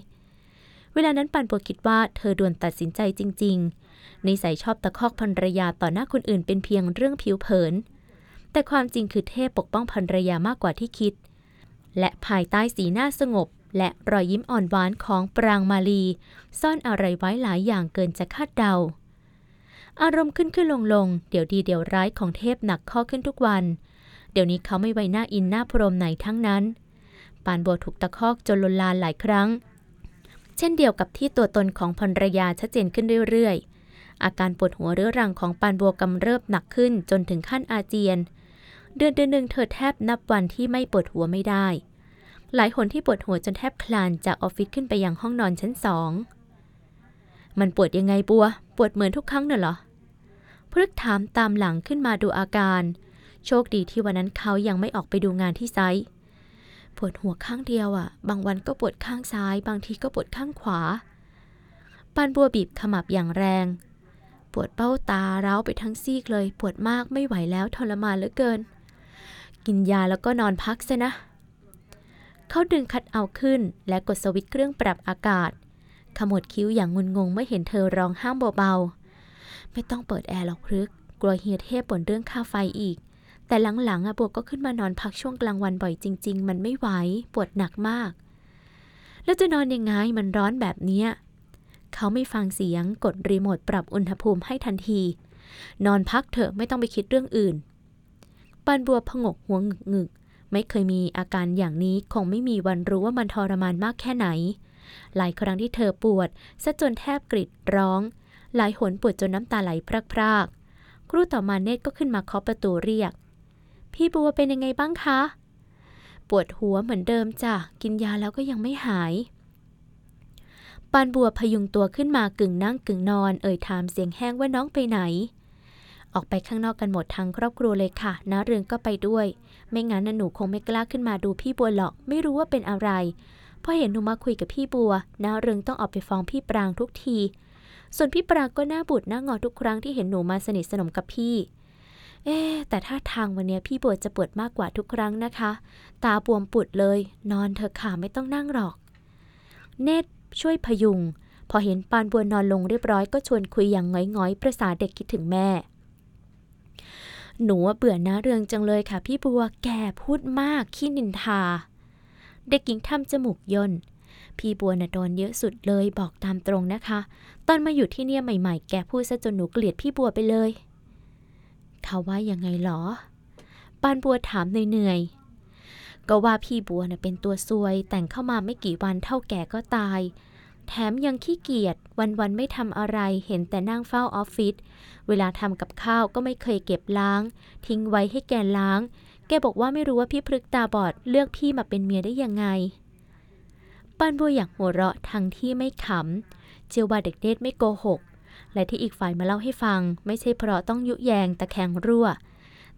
เวลานั้นปานบัวคิดว่าเธอด่วนตัดสินใจจริงๆนิสัยชอบตะคอกภรรยาต่อหน้าคนอื่นเป็นเพียงเรื่องผิวเผิน แต่ความจริงคือเทพปกป้องภรรยามากกว่าที่คิด และภายใต้สีหน้าสงบ และรอยยิ้มอ่อนหวานของปรางมาลี ซ่อนอะไรไว้หลายอย่างเกินจะคาดเดา อารมณ์ขึ้นขึ้นลงลง เดี๋ยวดีเดี๋ยวร้ายของเทพหนักข้อขึ้นทุกวัน เดี๋ยวนี้เขาไม่ไว้หน้าอินหน้าพรมไหนทั้งนั้น ปานบัวถูกตะคอกจนลนลานหลายครั้ง เช่นเดียวกับที่ตัวตนของภรรยาชัดเจนขึ้นเรื่อยๆ อาการปวดหัวเรื้อรังของปานบัวกำเริบหนักขึ้นจนถึงขั้นอาเจียน เดือนเดือนหนึ่งเธอแทบนับวันที่ไม่ปวดหัวไม่ได้ หลายคนที่ปวดหัวจนแทบคลานจากออฟฟิศขึ้นไปยังห้องนอนชั้นสองมันปวดยังไงบัว ปวดเหมือนทุกครั้งน่ะเหรอ พฤกษ์ถามตามหลังขึ้นมาดูอาการ โชคดีที่วันนั้นเขายังไม่ออกไปดูงานที่ไซต์ปวดหัวข้างเดียวอะ่ะ บางวันก็ปวดข้างซ้าย บางทีก็ปวดข้างขวา ปานบัวบีบขมับอย่างแรง ปวดเบ้าตาร้าวไปทั้งซีกเลย ปวดมากไม่ไหวแล้วทรมานเหลือเกิน กินยาแล้วก็นอนพักซะนะ เขาดึงคัดเอาขึ้นและกดสวิตช์เครื่องปรับอากาศ ขมวดคิ้วอย่างงุนงงเมื่อเห็นเธอร้องห้ามเบาๆ ไม่ต้องเปิดแอร์หรอกพรึก กลัวเฮียเทพบ่นเรื่องค่าไฟอีก แต่หลังๆอะบวกก็ขึ้นมานอนพักช่วงกลางวันบ่อยจริง ๆ มันไม่ไหวปวดหนักมาก แล้วจะนอนยังไงมันร้อนแบบเนี้ยเขาไม่ฟังเสียงกดรีโมทปรับอุณหภูมิให้ทันที นอนพักเถอะไม่ต้องไปคิดเรื่องอื่นปานบัวผงกหัวงึกงึกๆไม่เคยมีอาการอย่างนี้คงไม่มีวันรู้ว่ามันทรมานมากแค่ไหน หลายครั้งที่เธอปวดซะจนแทบกรีดร้อง หลายหนปวดจนน้ำตาไหลพรากๆ ครู่ต่อมาเนตรก็ขึ้นมาเคาะประตูเรียก พี่บัวเป็นยังไงบ้างคะ ปวดหัวเหมือนเดิมจ้ะ กินยาแล้วก็ยังไม่หาย ปานบัวพยุงตัวขึ้นมากึ่งนั่งกึ่งนอน เอ่ยถามเสียงแห้งว่าน้องไปไหน ออกไปข้างนอกกันหมดทั้งครอบครัวเลยค่ะน้าเรืองก็ไปด้วย ไม่งั้นน่ะหนูคงไม่กล้าขึ้นมาดูพี่บัวหรอก ไม่รู้ว่าเป็นอะไรพอเห็นหนูมาคุยกับพี่บัวน้าเรืองต้องออกไปฟ้องพี่ปรางทุกที ส่วนพี่ปรางก็หน้าบูดหน้างอทุกครั้งที่เห็นหนูมาสนิทสนมกับพี่ เอ๊แต่ถ้าทางวันนี้พี่บัวจะปวดมากกว่าทุกครั้งนะคะ ตาบวมปุดเลย นอนเถอะค่ะไม่ต้องนั่งหรอก เนตช่วยพยุง พอเห็นปานบัวนอนลงเรียบร้อยก็ชวนคุยอย่างง้อยๆ ประสาเด็กคิดถึงแม่ หนูเบื่อนะเรืองจังเลยค่ะ พี่บัวแกพูดมากขี้นินทา เด็กหญิงทำจมูกย่น พี่บัวน่ะโดนเยอะสุดเลยบอกตามตรงนะคะ ตอนมาอยู่ที่เนี่ยใหม่ๆ แกพูดซะจนหนูเกลียดพี่บัวไปเลย เขาว่ายังไงหรอ ปานบัวถามเหนื่อยๆ ก็ว่าพี่บัวน่ะเป็นตัวซวย แต่งเข้ามาไม่กี่วันเท่าแก่ก็ตาย แถมยังขี้เกียจวันๆไม่ทำอะไรเห็นแต่นั่งเฝ้าออฟฟิศ เวลาทำกับข้าวก็ไม่เคยเก็บล้าง ทิ้งไว้ให้แกล้าง แกบอกว่าไม่รู้ว่าพี่พฤกตาบอดเลือกพี่มาเป็นเมียได้ยังไง ปานบัวอยากหัวเราะทั้งที่ไม่ขำเชื่อว่าเด็กเนตไม่โกหก และที่อีกฝ่ายมาเล่าให้ฟัง ไม่ใช่เพราะต้องยุแยงตะแคงรั่ว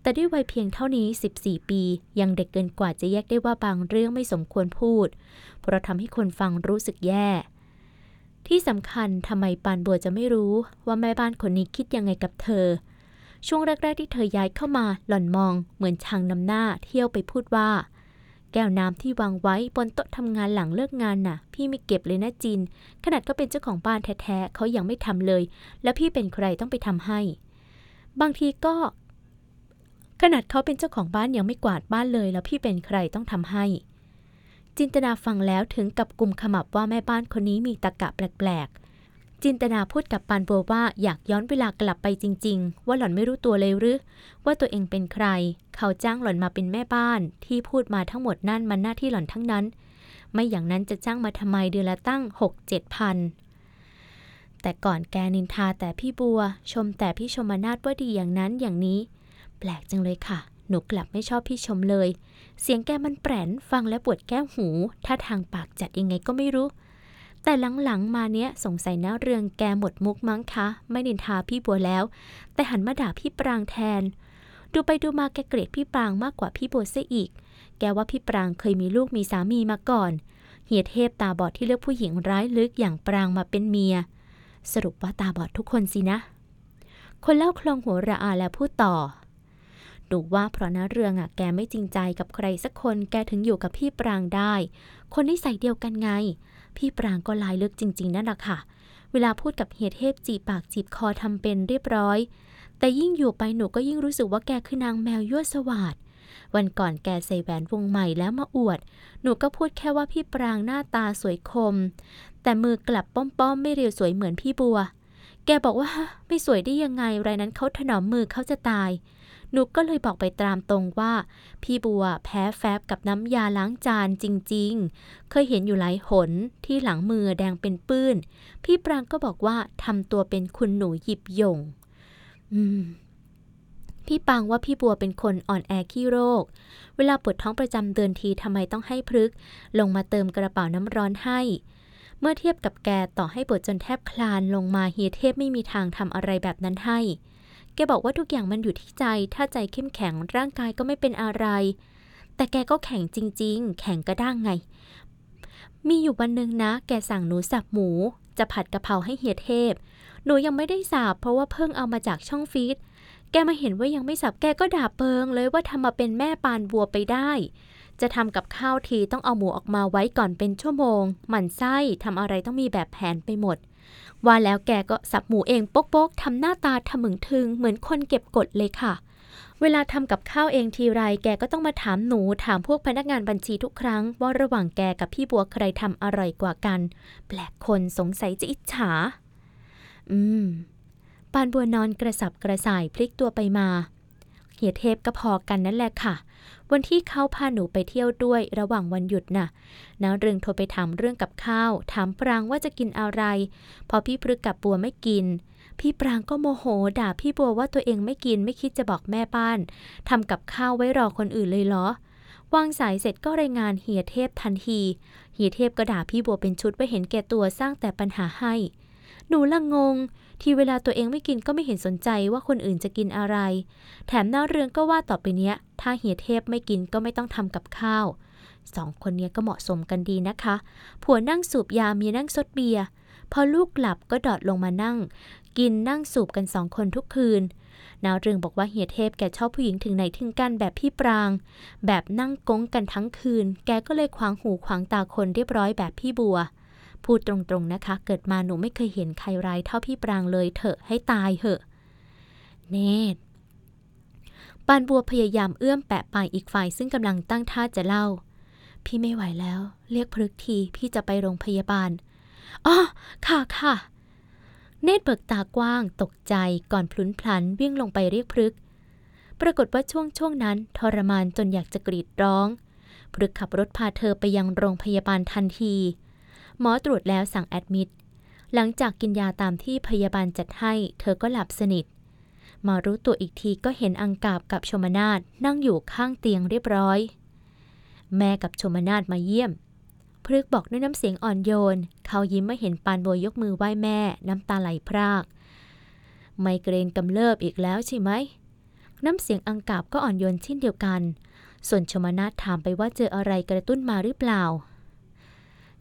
แต่ด้วยวัยเพียงเท่านี้ 14 ปี ยังเด็กเกินกว่าจะแยกได้ว่าบางเรื่องไม่สมควรพูด เพราะทำให้คนฟังรู้สึกแย่ ที่สำคัญทำไมปานบัวจะไม่รู้ว่าแม่บ้านคนนี้คิดยังไงกับเธอ ช่วงแรก ๆ ที่เธอย้ายเข้ามาหล่อนมอง เหมือนช่างนำหน้าเที่ยวไปพูดว่า แก้วน้ำที่วางไว้บนโต๊ะทำงานหลังเลิกงานน่ะ พี่ไม่เก็บเลยนะจิน ขนาดก็เป็นเจ้าของบ้านแท้ๆเขายังไม่ทำเลย แล้วพี่เป็นใครต้องไปทำให้ บางทีก็ ขนาดเขาเป็นเจ้าของบ้านยังไม่กวาดบ้านเลย แล้วพี่เป็นใครต้องทำให้ จินตนาฟังแล้วถึงกับกลุ่มขมับว่าแม่บ้านคนนี้มีตะกะแปลก จินตนาพูดกับปานบัวว่าอยากย้อนเวลากลับไปจริง ๆ ว่าหล่อนไม่รู้ตัวเลยหรือ ว่าตัวเองเป็นใคร เขาจ้างหล่อนมาเป็นแม่บ้าน ที่พูดมาทั้งหมดนั่นมันหน้าที่หล่อนทั้งนั้น ไม่อย่างนั้นจะจ้างมาทำไมเดือนละตั้งหกเจ็ดพันแต่ก่อนแกนินทาแต่พี่บัว ชมแต่พี่ชมนาทว่าดีอย่างนั้นอย่างนี้ แปลกจังเลยค่ะ หนูกลับไม่ชอบพี่ชมเลย เสียงแกมันแปรนฟังแล้วปวดแก้วหูท่าทางปากจัดยังไงก็ไม่รู้ แต่หลังๆมาเนี้ยสงสัยนะเรืองแกหมดมุกมั้งคะ ไม่นินทาพี่บัวแล้ว แต่หันมาด่าพี่ปรางแทน ดูไปดูมาแกเกลียดพี่ปรางมากกว่าพี่บัวซะอีก แกว่าพี่ปรางเคยมีลูกมีสามีมาก่อนเฮียเทพตาบอดที่เลือกผู้หญิงร้ายลึกอย่างปรางมาเป็นเมีย สรุปว่าตาบอดทุกคนสินะ คนเล่าคลองหัวระอาแล้วพูดต่อดูว่าเพราะนะเรืองอะแกไม่จริงใจกับใครสักคน แกถึงอยู่กับพี่ปรางได้ คนนิสัยเดียวกันไง พี่ปรางก็ลายลึกจริง ๆ นั่นแหละค่ะ เวลาพูดกับเฮียเทพจีบปากจีบคอทำเป็นเรียบร้อย แต่ยิ่งอยู่ไปหนูก็ยิ่งรู้สึกว่าแกคือนางแมวยั่วสวาดวันก่อนแกใส่แหวนวงใหม่แล้วมาอวด หนูก็พูดแค่ว่าพี่ปรางหน้าตาสวยคม แต่มือกลับป้อมๆไม่เรียวสวยเหมือนพี่บัว แกบอกว่าไม่สวยได้ยังไงไรนั้นเขาถนอมมือเขาจะตาย นูก็เลยบอกไปตามตรงว่า พี่บัวแพ้แฟบกับน้ำยาล้างจานจริง ๆ เคยเห็นอยู่หลายหนที่หลังมือแดงเป็นปื้น พี่ปรางก็บอกว่าทำตัวเป็นคุณหนูหยิบย่งอืมพี่ปังว่าพี่บัวเป็นคนอ่อนแอขี้โรค เวลาปวดท้องประจำเดือนทีทำไมต้องให้พฤกลงมาเติมกระเป๋าน้ำร้อนให้ เมื่อเทียบกับแกต่อให้ปวดจนแทบคลานลงมาเฮียเทพไม่มีทางทำอะไรแบบนั้นให้ แกบอกว่าทุกอย่างมันอยู่ที่ใจ ถ้าใจเข้มแข็งร่างกายก็ไม่เป็นอะไร แต่แกก็แข็งจริง ๆ แข็งกระด้างไง มีอยู่วันหนึ่งนะ แกสั่งหนูสับหมู จะผัดกะเพราให้เฮียเทพ หนูยังไม่ได้สับเพราะว่าเพิ่งเอามาจากช่องฟีดแกมาเห็นว่ายังไม่สับแกก็ด่าเปิงเลยว่าทำมาเป็นแม่ปานบัวไปได้ จะทำกับข้าวทีต้องเอาหมูออกมาไว้ก่อนเป็นชั่วโมง หมั่นไส้ทำอะไรต้องมีแบบแผนไปหมด ว่าแล้วแกก็สับหมูเองโป๊กๆทำหน้าตาทะมึงทึงเหมือนคนเก็บกดเลยค่ะ เวลาทำกับข้าวเองทีไร แกก็ต้องมาถามหนูถามพวกพนักงานบัญชีทุกครั้ง ว่าระหว่างแกกับพี่บัวใครทำอร่อยกว่ากัน แปลกคนสงสัยจะอิจฉา อืม ปานบัวนอนกระสับกระส่ายพลิกตัวไปมาเฮียเทพก็พอกันนั่นแหละค่ะ วันที่เขาพาหนูไปเที่ยวด้วยระหว่างวันหยุดน่ะน้าเรืองโทรไปถามเรื่องกับข้าว ถามปรางว่าจะกินอะไร พอพี่พฤกกับบัวไม่กิน พี่ปรางก็โมโห ด่าพี่บัวว่าตัวเองไม่กินไม่คิดจะบอกแม่บ้านทำกับข้าวไว้รอคนอื่นเลยเหรอวางสายเสร็จก็รายงานเฮียเทพทันทีเฮียเทพก็ด่าพี่บัวเป็นชุดว่าเห็นแก่ตัวสร้างแต่ปัญหาให้ หนูละงง ที่เวลาตัวเองไม่กินก็ไม่เห็นสนใจว่าคนอื่นจะกินอะไร แถมหน้าเรืองก็ว่าต่อไปเนี้ย ถ้าเฮียเทพไม่กินก็ไม่ต้องทำกับข้าวสองคนเนี้ยก็เหมาะสมกันดีนะคะ ผัวนั่งสูบยาเมียนั่งซดเบียร์พอลูกหลับก็ดอดลงมานั่ง กินนั่งสูบกันสองคนทุกคืนนาวเรืองบอกว่าเฮียเทพแกชอบผู้หญิงถึงไหนถึงกันแบบพี่ปราง แบบนั่งก้งกันทั้งคืน แกก็เลยขวางหูขวางตาคนเรียบร้อยแบบพี่บัว พูดตรงๆนะคะ เกิดมาหนูไม่เคยเห็นใครร้ายเท่าพี่ปรางเลยเถอะให้ตายเหอะ เนตรปานบัวพยายามเอื้อมแปะปลายอีกฝ่ายซึ่งกำลังตั้งท่าจะเล่า พี่ไม่ไหวแล้ว เรียกพฤกทีพี่จะไปโรงพยาบาลอ๋อค่ะค่ะ เนตรเบิกตากว้าง ตกใจก่อนพลุนพลันวิ่งลงไปเรียกพฤกปรากฏว่าช่วงช่วงนั้น ทรมานจนอยากจะกรีดร้องพฤกขับรถพาเธอไปยังโรงพยาบาลทันที หมอตรวจแล้วสั่งแอดมิด หลังจากกินยาตามที่พยาบาลจัดให้ เธอก็หลับสนิท มารู้ตัวอีกทีก็เห็นอังกาบกับชมนาทนั่งอยู่ข้างเตียงเรียบร้อย แม่กับชมนาทมาเยี่ยม พฤกบอกด้วยน้ำเสียงอ่อนโยน เขายิ้มเมื่อเห็นปานโบยยกมือไหว้แม่น้ำตาไหลพราก ไมเกรนกำเริบอีกแล้วใช่ไหม น้ำเสียงอังกาบก็อ่อนโยนเช่นเดียวกัน ส่วนชมนาทถามไปว่าเจออะไรกระตุ้นมาหรือเปล่า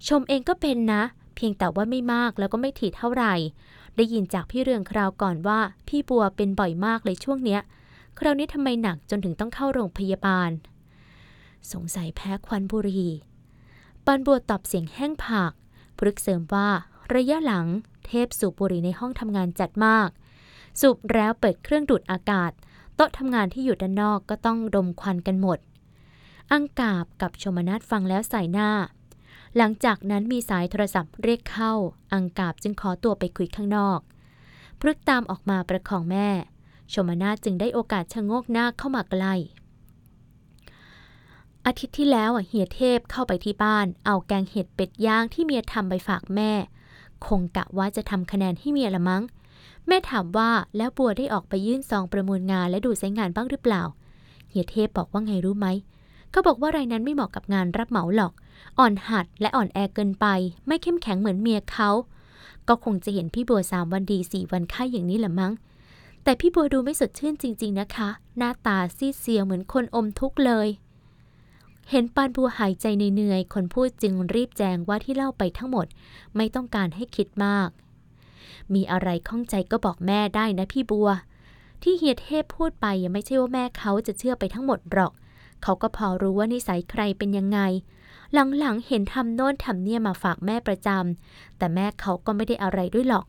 ชมเองก็เป็นนะ เพียงแต่ว่าไม่มากแล้วก็ไม่ถี่เท่าไหร่ ได้ยินจากพี่เรืองคราวก่อนว่า พี่บัวเป็นบ่อยมากเลยช่วงเนี้ย คราวนี้ทำไมหนักจนถึงต้องเข้าโรงพยาบาล สงสัยแพ้ควันบุหรี่ปานบัวตอบเสียงแห้งผากพรึกเสริมว่า ระยะหลัง เทพสูบบุหรี่ในห้องทำงานจัดมาก สูบแล้วเปิดเครื่องดูดอากาศ โต๊ะทำงานที่อยู่ด้านนอกก็ต้องดมควันกันหมด อังกาบกับชมนัทฟังแล้วใส่หน้า หลังจากนั้นมีสายโทรศัพท์เรียกเข้า อังกาบจึงขอตัวไปคุยข้างนอก พรึกตามออกมาประคองแม่ ชมนาจึงได้โอกาสชะโงกหน้าเข้ามาใกล้อาทิตย์ที่แล้วเฮียเทพเข้าไปที่บ้าน เอาแกงเห็ดเป็ดย่างที่เมียทำไปฝากแม่ คงกะว่าจะทำคะแนนให้เมียละมั้ง แม่ถามว่าแล้วบัวได้ออกไปยื่นซองประมูลงานและดูใช้งานบ้างหรือเปล่า เฮียเทพบอกว่าไงรู้ไหมเขาบอกว่ารายนั้นไม่เหมาะกับงานรับเหมาหรอก อ่อนหัดและอ่อนแอเกินไป ไม่เข้มแข็งเหมือนเมียเขา ก็คงจะเห็นพี่บัวสามวันดีสี่วันไข้อย่างนี้แหละมั้ง แต่พี่บัวดูไม่สดชื่นจริง ๆนะคะ หน้าตาซีดเซียวเหมือนคนอมทุกข์เลย เห็นปานบัวหายใจเหนื่อยๆคนพูดจึงรีบแจงว่าที่เล่าไปทั้งหมด ไม่ต้องการให้คิดมาก มีอะไรข้องใจก็บอกแม่ได้นะพี่บัว ที่เฮียเทพพูดไปยังไม่ใช่ว่าแม่เขาจะเชื่อไปทั้งหมดหรอกเขาก็พอรู้ว่านิสัยใครเป็นยังไง หลังๆ เห็นทำโน่นทำเนี่ยมาฝากแม่ประจำ แต่แม่เขาก็ไม่ได้อะไรด้วยหรอก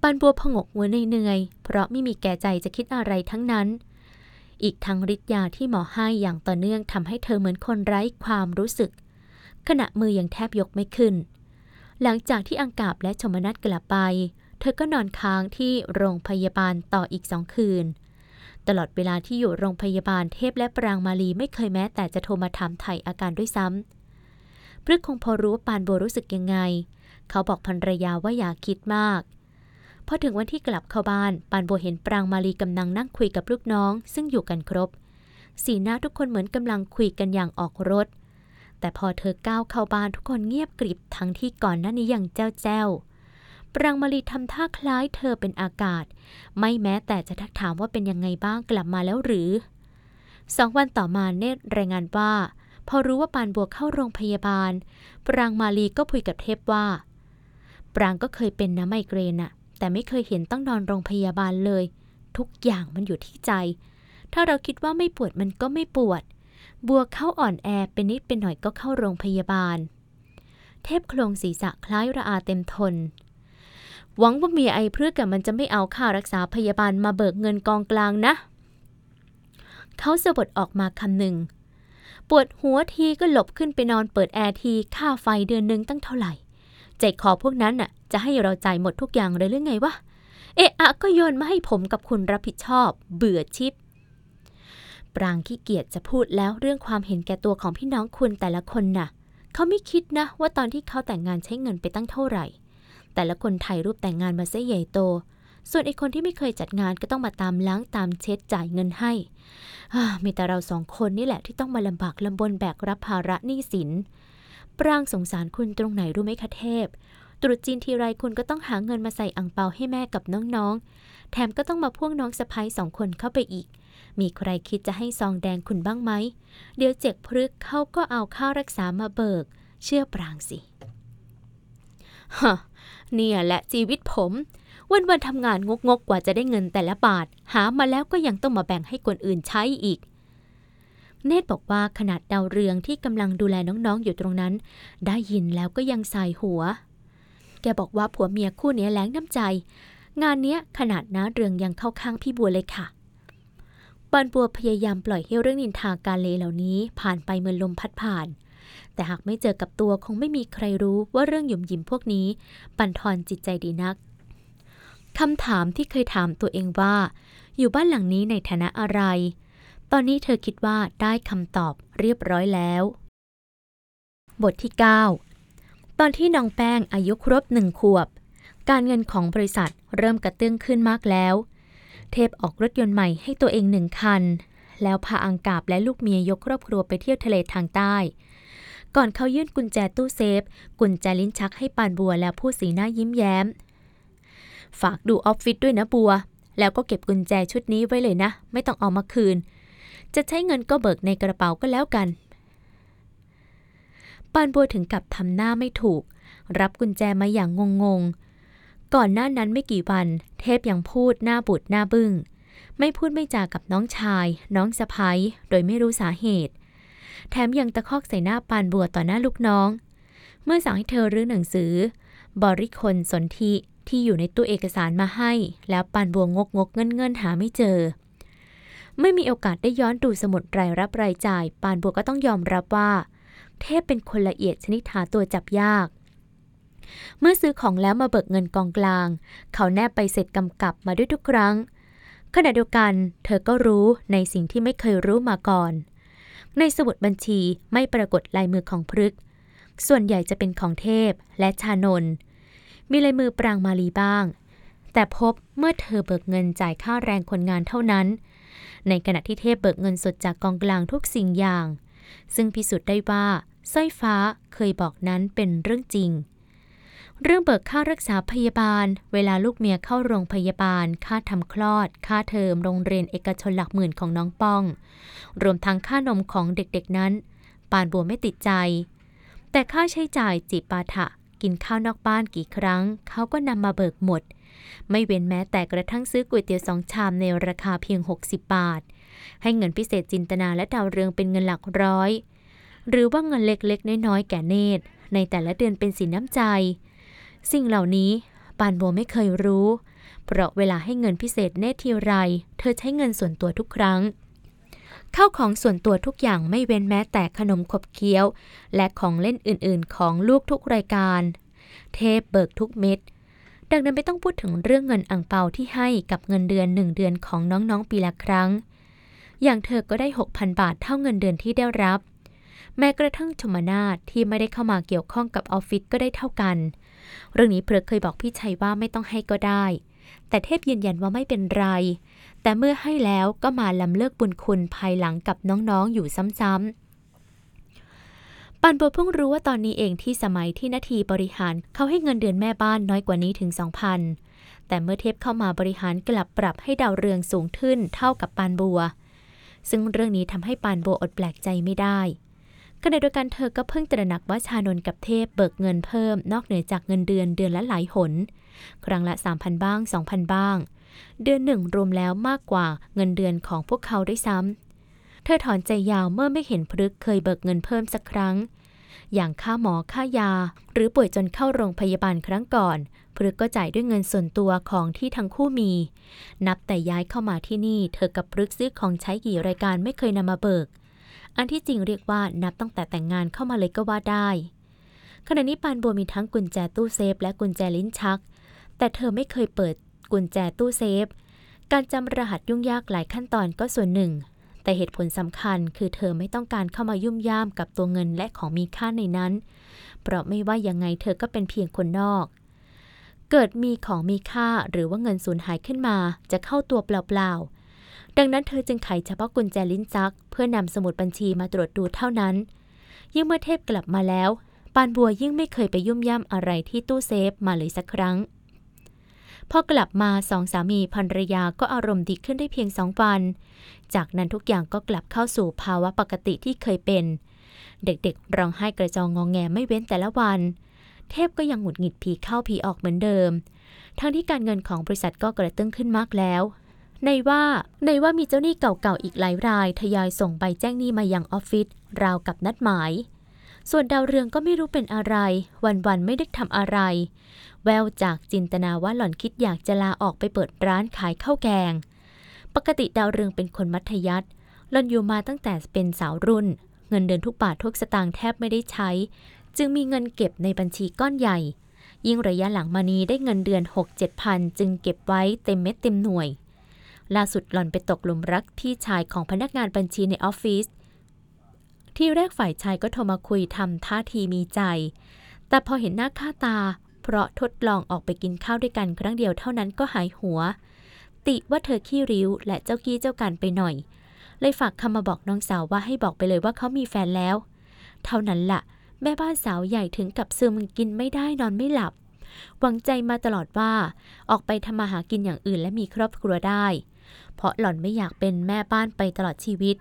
ปันบัวผงกหัวเหนื่อยๆ เพราะไม่มีแก่ใจจะคิดอะไรทั้งนั้น อีกทั้งฤทธิ์ยาที่หมอให้อย่างต่อเนื่องทำให้เธอเหมือนคนไร้ความรู้สึก ขณะมือยังแทบยกไม่ขึ้น หลังจากที่อังกาบและชมนัทกลับไป เธอก็นอนค้างที่โรงพยาบาลต่ออีกสองคืน ตลอดเวลาที่อยู่โรงพยาบาลเทพและปรางมาลีไม่เคยแม้แต่จะโทรมาถามไถ่อาการด้วยซ้ำพฤกคงพอรู้ว่าปานบัวรู้สึกยังไง เขาบอกภรรยาว่าอย่าคิดมากพอถึงวันที่กลับเข้าบ้าน ปานโบเห็นปรางมาลีกำลังนั่งคุยกับลูกน้อง ซึ่งอยู่กันครบ สีหน้าทุกคนเหมือนกำลังคุยกันอย่างออกรถ แต่พอเธอก้าวเข้าบ้านทุกคนเงียบกริบทั้งที่ก่อนหน้านี้ยังแจ้วแจ้ว ปรางมาลีทำท่าคล้ายเธอเป็นอากาศ ไม่แม้แต่จะทักถามว่าเป็นยังไงบ้างกลับมาแล้วหรือ สองวันต่อมาเนตรรายงานว่า พอรู้ว่าปานบัวเข้าโรงพยาบาล ปรางมาลีก็คุยกับเทพว่า ปรางก็เคยเป็นนะไมเกรนอะแต่ไม่เคยเห็นต้องนอนโรงพยาบาลเลย ทุกอย่างมันอยู่ที่ใจ ถ้าเราคิดว่าไม่ปวดมันก็ไม่ปวด บัวเข้าอ่อนแอเป็นนิดเป็นหน่อยก็เข้าโรงพยาบาล เทพโครงศีรษะคล้ายระอาเต็มทน หวังว่าเมียไอเพื่อกับมันจะไม่เอาค่ารักษาพยาบาลมาเบิกเงินกองกลางนะ เขาสะบดออกมาคำหนึ่ง ปวดหัวทีก็หลบขึ้นไปนอนเปิดแอร์ทีค่าไฟเดือนหนึ่งตั้งเท่าไหร่ใจคอพวกนั้นน่ะ จะให้เราจ่ายหมดทุกอย่างเลยหรือไงวะ เอะอะก็โยนมาให้ผมกับคุณรับผิดชอบ เบื่อชิป ปรางขี้เกียจจะพูดแล้วเรื่องความเห็นแก่ตัวของพี่น้องคุณแต่ละคนน่ะ เขาไม่คิดนะว่าตอนที่เขาแต่งงานใช้เงินไปตั้งเท่าไหร่ แต่ละคนถ่ายรูปแต่งงานมาซะใหญ่โต ส่วนไอ้คนที่ไม่เคยจัดงานก็ต้องมาตามล้างตามเช็ดจ่ายเงินให้อ่ามีแต่เราสองคนนี่แหละที่ต้องมาลำบากลำบนแบกรับภาระหนี้สิน ปรางสงสารคุณตรงไหนรู้ไหมคะเทพ ตรุษจีนทีไรคุณก็ต้องหาเงินมาใส่อังเปาให้แม่กับน้องๆ แถมก็ต้องมาพ่วงน้องสะพ้ยสองคนเข้าไปอีกมีใครคิดจะให้ซองแดงคุณบ้างไหม เดี๋ยวเจ็กพรึกเขาก็เอาค่ารักษามาเบิก เชื่อปรางสิ ฮะ เนี่ยแหละชีวิตผม วันวันๆทำงานงกๆกว่าจะได้เงินแต่ละบาท หามาแล้วก็ยังต้องมาแบ่งให้คนอื่นใช้อีก เนตรบอกว่าขนาดดาวเรืองที่กำลังดูแลน้องๆอยู่ตรงนั้น ได้ยินแล้วก็ยังสายหัว แกบอกว่าผัวเมียคู่นี้แล้งน้ำใจ งานเนี้ยขนาดน้าเรืองยังเข้าข้างพี่บัวเลยค่ะปานบัวพยายามปล่อยให้เรื่องนินทาการเลเหล่านี้ผ่านไปเหมือนลมพัดผ่าน แต่หากไม่เจอกับตัวคงไม่มีใครรู้ว่าเรื่องหยุ่มหยิมพวกนี้ปันทอนจิตใจดีนักคำถามที่เคยถามตัวเองว่า อยู่บ้านหลังนี้ในฐานะอะไร ตอนนี้เธอคิดว่าได้คำตอบเรียบร้อยแล้ว บทที่ 9 ตอนที่น้องแป้งอายุครบหนึ่งขวบ การเงินของบริษัทเริ่มกระเตื้องขึ้นมากแล้ว เทพออกรถยนต์ใหม่ให้ตัวเองหนึ่งคัน แล้วพาอังกาบและลูกเมียยกครอบครัวไปเที่ยวทะเลทางใต้ ก่อนเขายื่นกุญแจตู้เซฟ กุญแจลิ้นชักให้ปานบัวแล้วพูดสีหน้ายิ้มแย้ม ฝากดูออฟฟิศด้วยนะบัว แล้วก็เก็บกุญแจชุดนี้ไว้เลยนะ ไม่ต้องเอามาคืน จะใช้เงินก็เบิกในกระเป๋าก็แล้วกันปานบัวถึงกับทำหน้าไม่ถูก รับกุญแจมาอย่างงงๆ ก่อนหน้านั้นไม่กี่วัน เทพยังพูดหน้าบุดหน้าบึง้ง ไม่พูดไม่จากับน้องชาย น้องสะพ้ยโดยไม่รู้สาเหตุ แถมยังตะคอกใส่หน้าปานบัวต่อหน้าลูกน้อง เมื่อสั่งให้เธอรื้อหนังสือ บริคนสนธิที่อยู่ในตู้เอกสารมาให้ แล้วปานบัวงกงกเงินเงินหาไม่เจอ ไม่มีโอกาสได้ย้อนดูสมุดรายรับรายจ่าย ปานบัวก็ต้องยอมรับว่า เทพเป็นคนละเอียดชนิดหาตัวจับยากเมื่อซื้อของแล้วมาเบิกเงินกองกลาง เขาแนบไปเสร็จกำกับมาด้วยทุกครั้ง ขณะเดียวกัน เธอก็รู้ในสิ่งที่ไม่เคยรู้มาก่อน ในสมุดบัญชีไม่ปรากฏลายมือของพฤกษ์ส่วนใหญ่จะเป็นของเทพและชานน มีลายมือปรางมาลีบ้าง แต่พบเมื่อเธอเบิกเงินจ่ายค่าแรงคนงานเท่านั้น ในขณะที่เทพเบิกเงินสดจากกองกลางทุกสิ่งอย่าง ซึ่งพิสูจน์ได้ว่าสร้อยฟ้าเคยบอกนั้นเป็นเรื่องจริง เรื่องเบิกค่ารักษาพยาบาล เวลาลูกเมียเข้าโรงพยาบาล ค่าทำคลอด ค่าเทอมโรงเรียนเอกชนหลักหมื่นของน้องป้อง รวมทั้งค่านมของเด็กๆนั้น ปานบัวไม่ติดใจ แต่ค่าใช้จ่ายจิปาถะ กินข้าวนอกบ้านกี่ครั้ง เขาก็นำมาเบิกหมด ไม่เว้นแม้แต่กระทั่งซื้อก๋วยเตี๋ยวสองชามในราคาเพียง 60 บาท ให้เงินพิเศษจินตนาและดาวเรืองเป็นเงินหลักร้อย หรือว่าเงินเล็กๆน้อยๆแก่เนตรในแต่ละเดือนเป็นสินน้ำใจ สิ่งเหล่านี้ปานบัวไม่เคยรู้ เพราะเวลาให้เงินพิเศษเนตรทีไร เธอใช้เงินส่วนตัวทุกครั้งเข้าของส่วนตัวทุกอย่างไม่เว้นแม้แต่ขนมขบเคี้ยว และของเล่นอื่นๆ ของลูกทุกรายการ เทพเบิกทุกเม็ด ดังนั้นไม่ต้องพูดถึงเรื่องเงินอ่างเปาที่ให้กับเงินเดือนหนึ่งเดือนของน้องๆปีละครั้ง อย่างเธอก็ได้ 6,000 บาทเท่าเงินเดือนที่ได้รับ แม้กระทั่งชมนาทที่ไม่ได้เข้ามาเกี่ยวข้องกับออฟฟิศก็ได้เท่ากัน เรื่องนี้เพลเคยบอกพี่ชัยว่าไม่ต้องให้ก็ได้ แต่เทพยืนยันว่าไม่เป็นไร แต่เมื่อให้แล้วก็มาลำเลิกบุญคุณภายหลังกับน้องๆอยู่ซ้ำๆปันโบเพิ่งรู้ว่าตอนนี้เองที่สมัยที่นาทีบริหารเขาให้เงินเดือนแม่บ้านน้อยกว่านี้ถึง 2,000 แต่เมื่อเทพเข้ามาบริหารกลับปรับให้ดาวเรืองสูงขึ้นเท่ากับปานบัว ซึ่งเรื่องนี้ทำให้ปานบัวอดแปลกใจไม่ได้ ขณะเดียวกันเธอก็เพิ่งตระหนักว่าชานนกับเทพเบิกเงินเพิ่มนอกเหนือจากเงินเดือนเดือนละหลายหน ครั้งละ 3,000 บ้าง 2,000 บ้าง เดือนหนึ่งรวมแล้วมากกว่าเงินเดือนของพวกเขาด้วยซ้ำเธอถอนใจยาวเมื่อไม่เห็นพฤกเคยเบิกเงินเพิ่มสักครั้ง อย่างค่าหมอค่ายา หรือป่วยจนเข้าโรงพยาบาลครั้งก่อนพฤกก็จ่ายด้วยเงินส่วนตัวของที่ทั้งคู่มี นับแต่ย้ายเข้ามาที่นี่ เธอกับพฤกซื้อของใช้กี่รายการไม่เคยนำมาเบิก อันที่จริงเรียกว่านับตั้งแต่แต่งงานเข้ามาเลยก็ว่าได้ ขณะนี้ปานบัวมีทั้งกุญแจตู้เซฟและกุญแจลิ้นชัก แต่เธอไม่เคยเปิดกุญแจตู้เซฟ การจำรหัสยุ่งยากหลายขั้นตอนก็ส่วนหนึ่ง แต่เหตุผลสำคัญคือเธอไม่ต้องการเข้ามายุ่มย่ามกับตัวเงินและของมีค่าในนั้น เพราะไม่ว่ายังไงเธอก็เป็นเพียงคนนอกเกิดมีของมีค่าหรือว่าเงินสูญหายขึ้นมา จะเข้าตัวเปล่าๆ ดังนั้นเธอจึงไขเฉพาะกุญแจลิ้นจัก เพื่อนำสมุดบัญชีมาตรวจดูเท่านั้น ยิ่งเมื่อเทพกลับมาแล้ว ปานบัวยิ่งไม่เคยไปยุ่มย่ำอะไรที่ตู้เซฟมาเลยสักครั้ง พอกลับมาสองสามีภรรยาก็อารมณ์ดีขึ้นได้เพียงสองวัน จากนั้นทุกอย่างก็กลับเข้าสู่ภาวะปกติที่เคยเป็น เด็กๆร้องไห้กระจองงองแงไม่เว้นแต่ละวัน เทพก็ยังหงุดหงิดผีเข้าผีออกเหมือนเดิม ทั้งที่การเงินของบริษัทก็กระตึ้งขึ้นมากแล้ว ในว่าในว่ามีเจ้าหนี้เก่าๆอีกหลายรายทยอยส่งใบแจ้งหนี้มายังออฟฟิศราวกับนัดหมาย ส่วนดาวเรืองก็ไม่รู้เป็นอะไร วันๆไม่ได้ทำอะไร แววจากจินตนาว่าหล่อนคิดอยากจะลาออกไปเปิดร้านขายข้าวแกง ปกติดาวเรืองเป็นคนมัธยัติหล่อนอยู่มาตั้งแต่เป็นสาวรุ่น เงินเดือนทุกบาททุกสตางค์แทบไม่ได้ใช้ จึงมีเงินเก็บในบัญชีก้อนใหญ่ ยิ่งระยะหลังมานี้ได้เงินเดือน 6-7พันจึงเก็บไว้เต็มเม็ดเต็มหน่วย ล่าสุดหล่อนไปตกหลุมรักพี่ชายของพนักงานบัญชีในออฟฟิศที่แรกฝ่ายชายก็โทรมาคุยทำท่าทีมีใจ แต่พอเห็นหน้าค่าตา เพราะทดลองออกไปกินข้าวด้วยกันครั้งเดียวเท่านั้นก็หายหัว ติว่าเธอขี้ริ้วและเจ้ากี้เจ้ากันไปหน่อย เลยฝากคำมาบอกน้องสาวว่าให้บอกไปเลยว่าเขามีแฟนแล้ว เท่านั้นละ่ะ แม่บ้านสาวใหญ่ถึงกับซึมกินไม่ได้นอนไม่หลับ หวังใจมาตลอดว่า ออกไปทำมาหากินอย่างอื่นและมีครอบครัวได้ เพราะหล่อนไม่อยากเป็นแม่บ้านไปตลอดชีวิต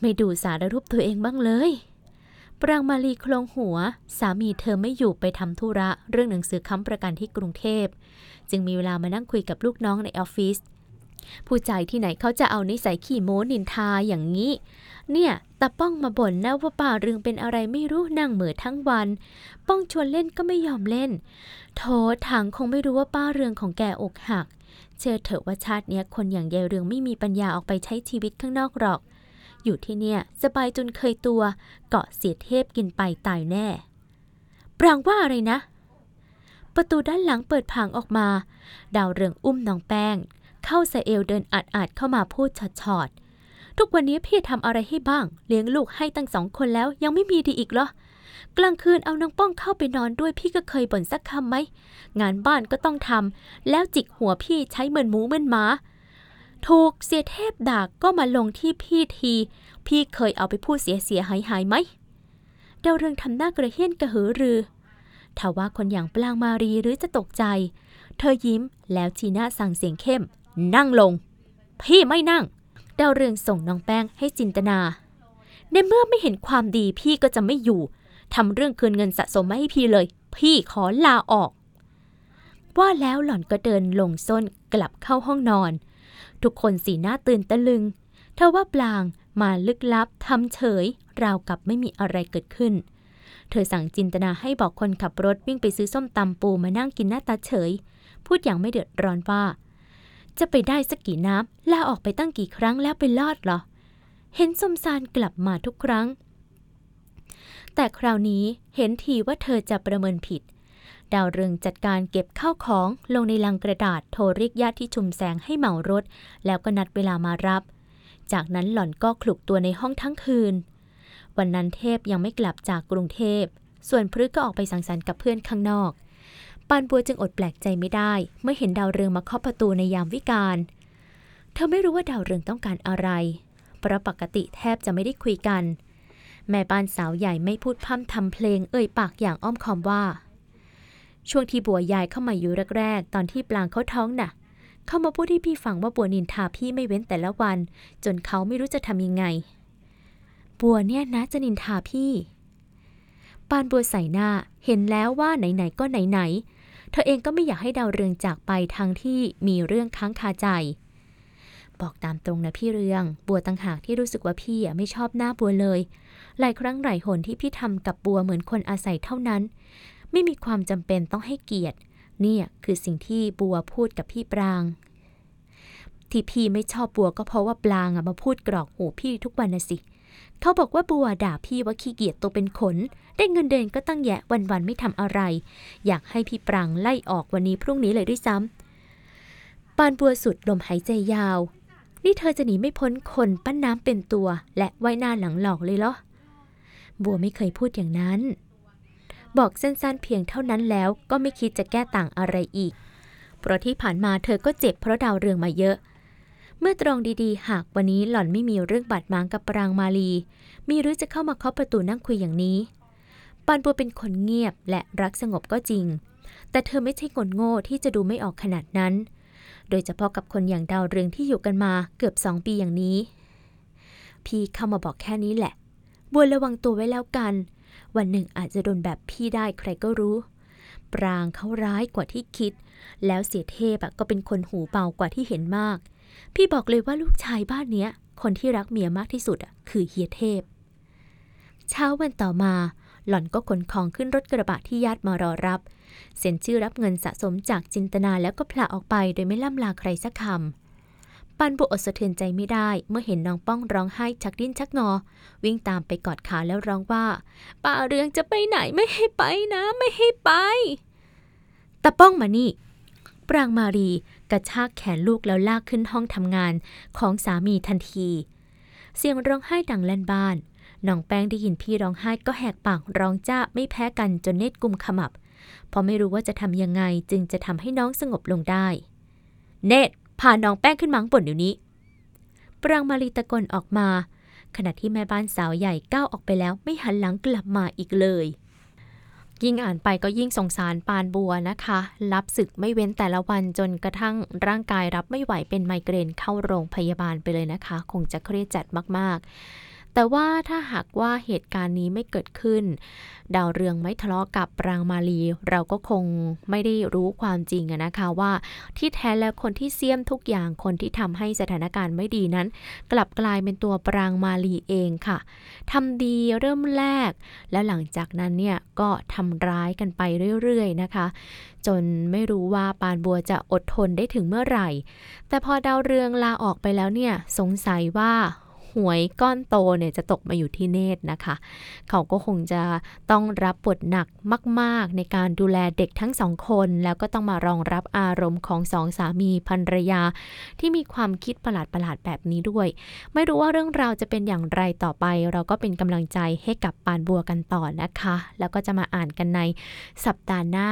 ไม่ดูสารรูปตัวเองบ้างเลย ปรางมาลีโคลงหัว สามีเธอไม่อยู่ไปทำธุระเรื่องหนังสือค้ำประกันที่กรุงเทพ จึงมีเวลามานั่งคุยกับลูกน้องในออฟฟิศผู้ชายที่ไหนเขาจะเอานิสัยขี้โม้นินทาอย่างนี้ เนี่ยตาป้องมาบ่นนะว่าป่าเรืองเป็นอะไรไม่รู้นั่งเหมือทั้งวัน ป้องชวนเล่นก็ไม่ยอมเล่น โถถังคงไม่รู้ว่าป้าเรืองของแกอกหัก เชื่อเถอะว่าชาติเนี้ยคนอย่างยายเรืองไม่มีปัญญาออกไปใช้ชีวิตข้างนอกหรอก อยู่ที่เนี่ยสบายจนเคยตัว เกาะเสียเทพกินไปตายแน่ ปรางว่าอะไรนะ ประตูด้านหลังเปิดผางออกมา ดาวเรืองอุ้มน้องแป้ง เข้าสเอวเดินอัดอัดเข้ามาพูดชอดๆทุกวันนี้พี่ทำอะไรให้บ้าง เลี้ยงลูกให้ตั้งสองคนแล้วยังไม่มีดีอีกเหรอ กลางคืนเอาน้องป้องเข้าไปนอนด้วยพี่ก็เคยบ่นสักคำไหม งานบ้านก็ต้องทำแล้วจิกหัวพี่ใช้เหมือนหมูเหมือนหมา ถูกเสียเทพด่าก็มาลงที่พี่ที พี่เคยเอาไปพูดเสียเสียหายหายไหมดาวเรืองทำหน้ากระเฮี้ยนกระหือรือถ้าว่าคนอย่างปลางมารีหรือจะตกใจ เธอยิ้มแล้วชีน้าสั่งเสียงเข้ม นั่งลง พี่ไม่นั่ง ดาวเรืองส่งน้องแป้งให้จินตนา ในเมื่อไม่เห็นความดีพี่ก็จะไม่อยู่ ทำเรื่องคืนเงินสะสมมาให้พี่เลย พี่ขอลาออก ว่าแล้วหล่อนก็เดินลงส้นกลับเข้าห้องนอน ทุกคนสีหน้าตื่นตะลึงเทว่าปลางมาลึกลับทำเฉย ราวกับไม่มีอะไรเกิดขึ้น เธอสั่งจินตนาให้บอกคนขับรถวิ่งไปซื้อส้มตำปูมานั่งกินหน้าตาเฉย พูดอย่างไม่เดือดร้อนว่า จะไปได้สักกี่น้ำลาออกไปตั้งกี่ครั้งแล้วไปรอดเหรอ เห็นสมซานกลับมาทุกครั้ง แต่คราวนี้เห็นทีว่าเธอจะประเมินผิด ดาวเรืองจัดการเก็บข้าวของลงในลังกระดาษโทรเรียกญาติที่ชุมแสงให้เหมารถ แล้วก็นัดเวลามารับ จากนั้นหล่อนก็คลุกตัวในห้องทั้งคืน วันนั้นเทพยังไม่กลับจากกรุงเทพ ส่วนพฤกก็ออกไปสังสรรค์กับเพื่อนข้างนอก ปานบัวจึงอดแปลกใจไม่ได้ เมื่อเห็นดาวเรืองมาเคาะประตูในยามวิกาล เธอไม่รู้ว่าดาวเรืองต้องการอะไรเพราะปกติแทบจะไม่ได้คุยกัน แม่บ้านสาวใหญ่ไม่พูดพร่ำทำเพลงเอ่ยปากอย่างอ้อมคอมว่า ช่วงที่บัวยายเข้ามาอยู่แรกๆ ตอนที่ปลางเขาท้องน่ะ เขามาพูดให้พี่ฟังว่าบัวนินทาพี่ไม่เว้นแต่ละวัน จนเขาไม่รู้จะทำยังไง บัวเนี่ยนะจะนินทาพี่ปานบัวใส่หน้าเห็นแล้วว่าไหนๆก็ไหนๆ เธอเองก็ไม่อยากให้ดาวเรืองจากไปทางที่มีเรื่องค้างคาใจ บอกตามตรงนะพี่เรือง บัวต่างหากที่รู้สึกว่าพี่ไม่ชอบหน้าบัวเลย หลายครั้งหลายหนที่พี่ทำกับบัวเหมือนคนอาศัยเท่านั้น ไม่มีความจำเป็นต้องให้เกียรติ เนี่ยคือสิ่งที่บัวพูดกับพี่ปราง ที่พี่ไม่ชอบบัวก็เพราะว่าปลางอะมาพูดกรอกหูพี่ทุกวันนะสิเขาบอกว่าบัวด่าพี่ว่าขี้เกียจตัวเป็นขน ได้เงินเดือนก็ตั้งแยะวันๆไม่ทำอะไร อยากให้พี่ปรางไล่ออกวันนี้พรุ่งนี้เลยด้วยซ้ำปานบัวสุดลมหายใจยาว นี่เธอจะหนีไม่พ้นคนปั้นน้ำเป็นตัว และไว้หน้าหลังหลอกเลยเหรอ บัวไม่เคยพูดอย่างนั้น บอกสั้นๆเพียงเท่านั้นแล้วก็ไม่คิดจะแก้ต่างอะไรอีก เพราะที่ผ่านมาเธอก็เจ็บเพราะดาวเรืองมาเยอะ เมื่อตรองดีๆ หากวันนี้หล่อนไม่มีเรื่องบาดหมางกับปรางมาลี มีหรือจะเข้ามาเคาะประตูนั่งคุยอย่างนี้ปานบัวเป็นคนเงียบและรักสงบก็จริง แต่เธอไม่ใช่คนโง่ที่จะดูไม่ออกขนาดนั้น โดยเฉพาะกับคนอย่างดาวเรืองที่อยู่กันมาเกือบสองปีอย่างนี้ พี่เข้ามาบอกแค่นี้แหละ บัวระวังตัวไว้แล้วกัน วันหนึ่งอาจจะโดนแบบพี่ได้ใครก็รู้ ปรางเขาร้ายกว่าที่คิด แล้วเสียเทพก็เป็นคนหูเบากว่าที่เห็นมาก พี่บอกเลยว่าลูกชายบ้านเนี้ย คนที่รักเมียมากที่สุดอะคือเฮียเทพ เช้าวันต่อมา หล่อนก็ขนของขึ้นรถกระบะที่ญาติมารอรับ เซ็นชื่อรับเงินสะสมจากจินตนาแล้วก็พลาออกไปโดยไม่ล่ำลาใครสักคำ ปันบุอดสะเทือนใจไม่ได้เมื่อเห็นน้องป้องร้องไห้ชักดิ้นชักงอ วิ่งตามไปกอดขาแล้วร้องว่าป้าเรืองจะไปไหนไม่ให้ไปนะไม่ให้ไปตาป้องมานี่ปรางมารีกระชากแขนลูกแล้วลากขึ้นห้องทำงานของสามีทันที เสียงร้องไห้ดังลั่นบ้านน้องแป้งได้ยินพี่ร้องไห้ก็แหกปากร้องจ้าไม่แพ้กันจนเนตรกุมขมับ เพราะไม่รู้ว่าจะทำยังไงจึงจะทำให้น้องสงบลงได้ เนตร พาน้องแป้งขึ้นมังบนเดี๋ยวนี้ ปรางมารีตะกนออกมา ขณะที่แม่บ้านสาวใหญ่ก้าวออกไปแล้วไม่หันหลังกลับมาอีกเลยยิ่งอ่านไปก็ยิ่งสงสารปานบัวนะคะ รับศึกไม่เว้นแต่ละวันจนกระทั่งร่างกายรับไม่ไหวเป็นไมเกรนเข้าโรงพยาบาลไปเลยนะคะ คงจะเครียดจัดมากๆ แต่ว่าถ้าหากว่าเหตุการณ์นี้ไม่เกิดขึ้น ดาวเรืองไม่ทะเลาะกับปรางมาลี เราก็คงไม่ได้รู้ความจริงอะนะคะว่าที่แท้แล้วคนที่เสียมทุกอย่างคนที่ทำให้สถานการณ์ไม่ดีนั้น กลับกลายเป็นตัวปรางมาลีเองค่ะทำดีเริ่มแรก แล้วหลังจากนั้นเนี่ยก็ทำร้ายกันไปเรื่อยๆนะคะ จนไม่รู้ว่าปานบัวจะอดทนได้ถึงเมื่อไหร่ แต่พอดาวเรืองลาออกไปแล้วเนี่ยสงสัยว่า หวยก้อนโตเนี่ยจะตกมาอยู่ที่เนตรนะคะ เขาก็คงจะต้องรับบทหนักมาก ๆ ในการดูแลเด็กทั้งสองคน แล้วก็ต้องมารองรับอารมณ์ของสองสามีภรรยา ที่มีความคิดประหลาดๆแบบนี้ด้วย ไม่รู้ว่าเรื่องราวจะเป็นอย่างไรต่อไป เราก็เป็นกำลังใจให้กับปานบัวกันต่อนะคะ แล้วก็จะมาอ่านกันในสัปดาห์หน้า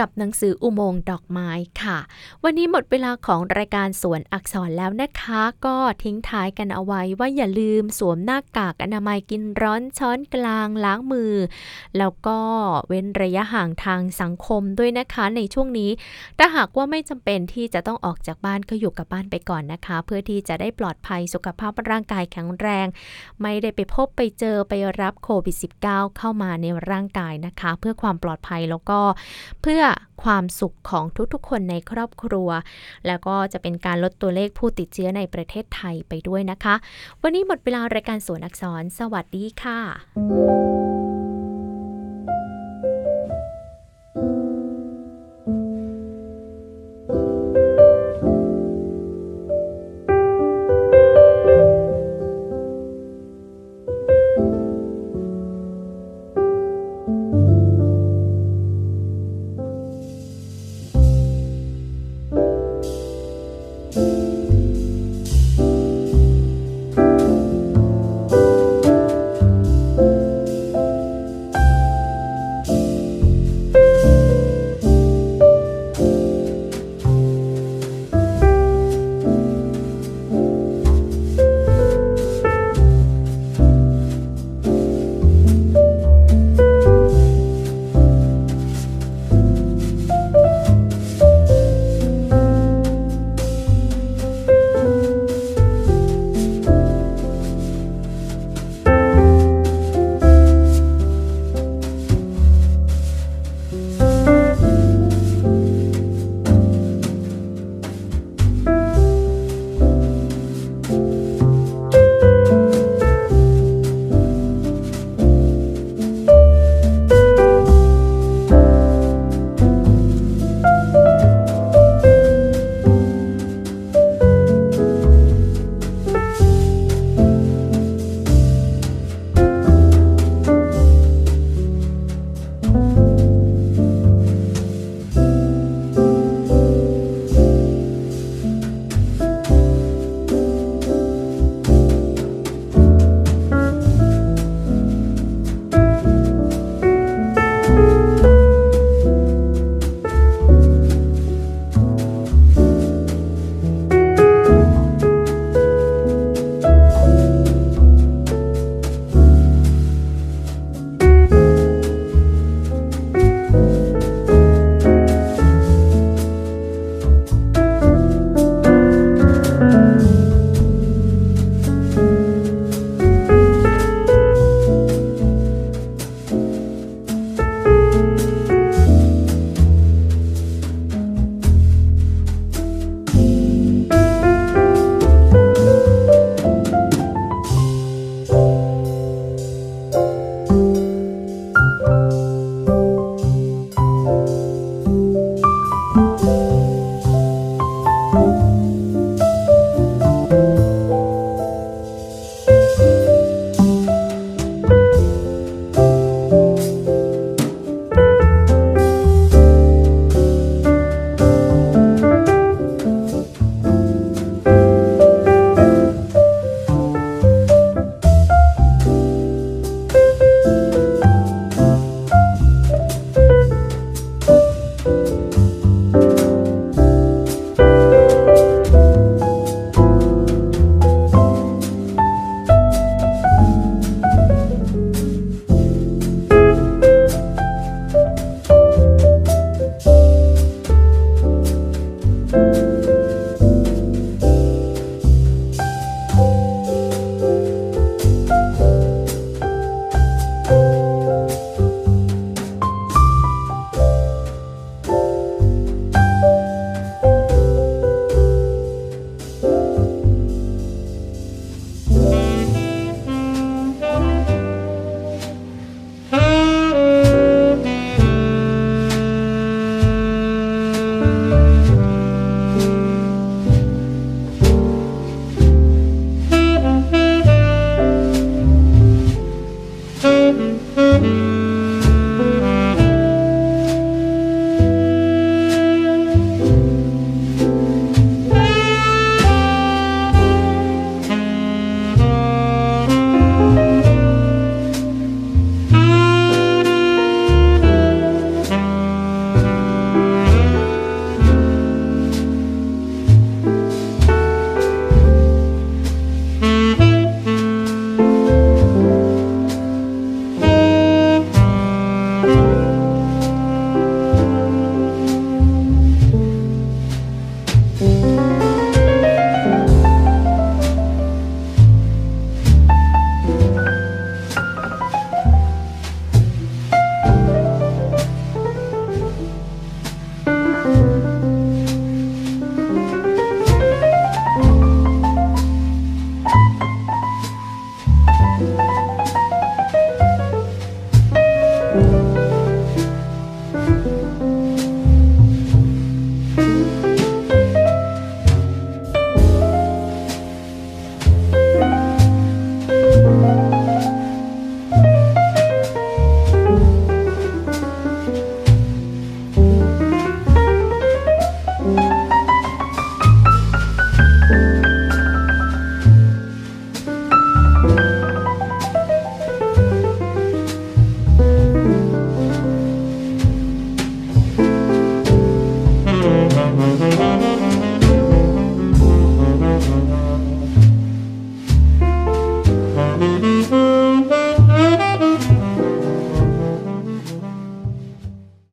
กับหนังสืออุโมงค์ดอกไม้ค่ะ วันนี้หมดเวลาของรายการสวนอักษรแล้วนะคะ ก็ทิ้งท้ายกันเอาไว้ว่าอย่าลืมสวมหน้ากากอนามัยกินร้อนช้อนกลางล้างมือ แล้วก็เว้นระยะห่างทางสังคมด้วยนะคะในช่วงนี้ ถ้าหากว่าไม่จำเป็นที่จะต้องออกจากบ้านก็อยู่กับบ้านไปก่อนนะคะ เพื่อที่จะได้ปลอดภัยสุขภาพร่างกายแข็งแรง ไม่ได้ไปพบไปเจอไปรับโควิด -19 เข้ามาในร่างกายนะคะ เพื่อความปลอดภัยแล้วก็เพื่อความสุขของทุกๆ คนในครอบครัว แล้วก็จะเป็นการลดตัวเลขผู้ติดเชื้อในประเทศไทยไปด้วยนะคะ วันนี้หมดเวลารายการสวนอักษร สวัสดีค่ะ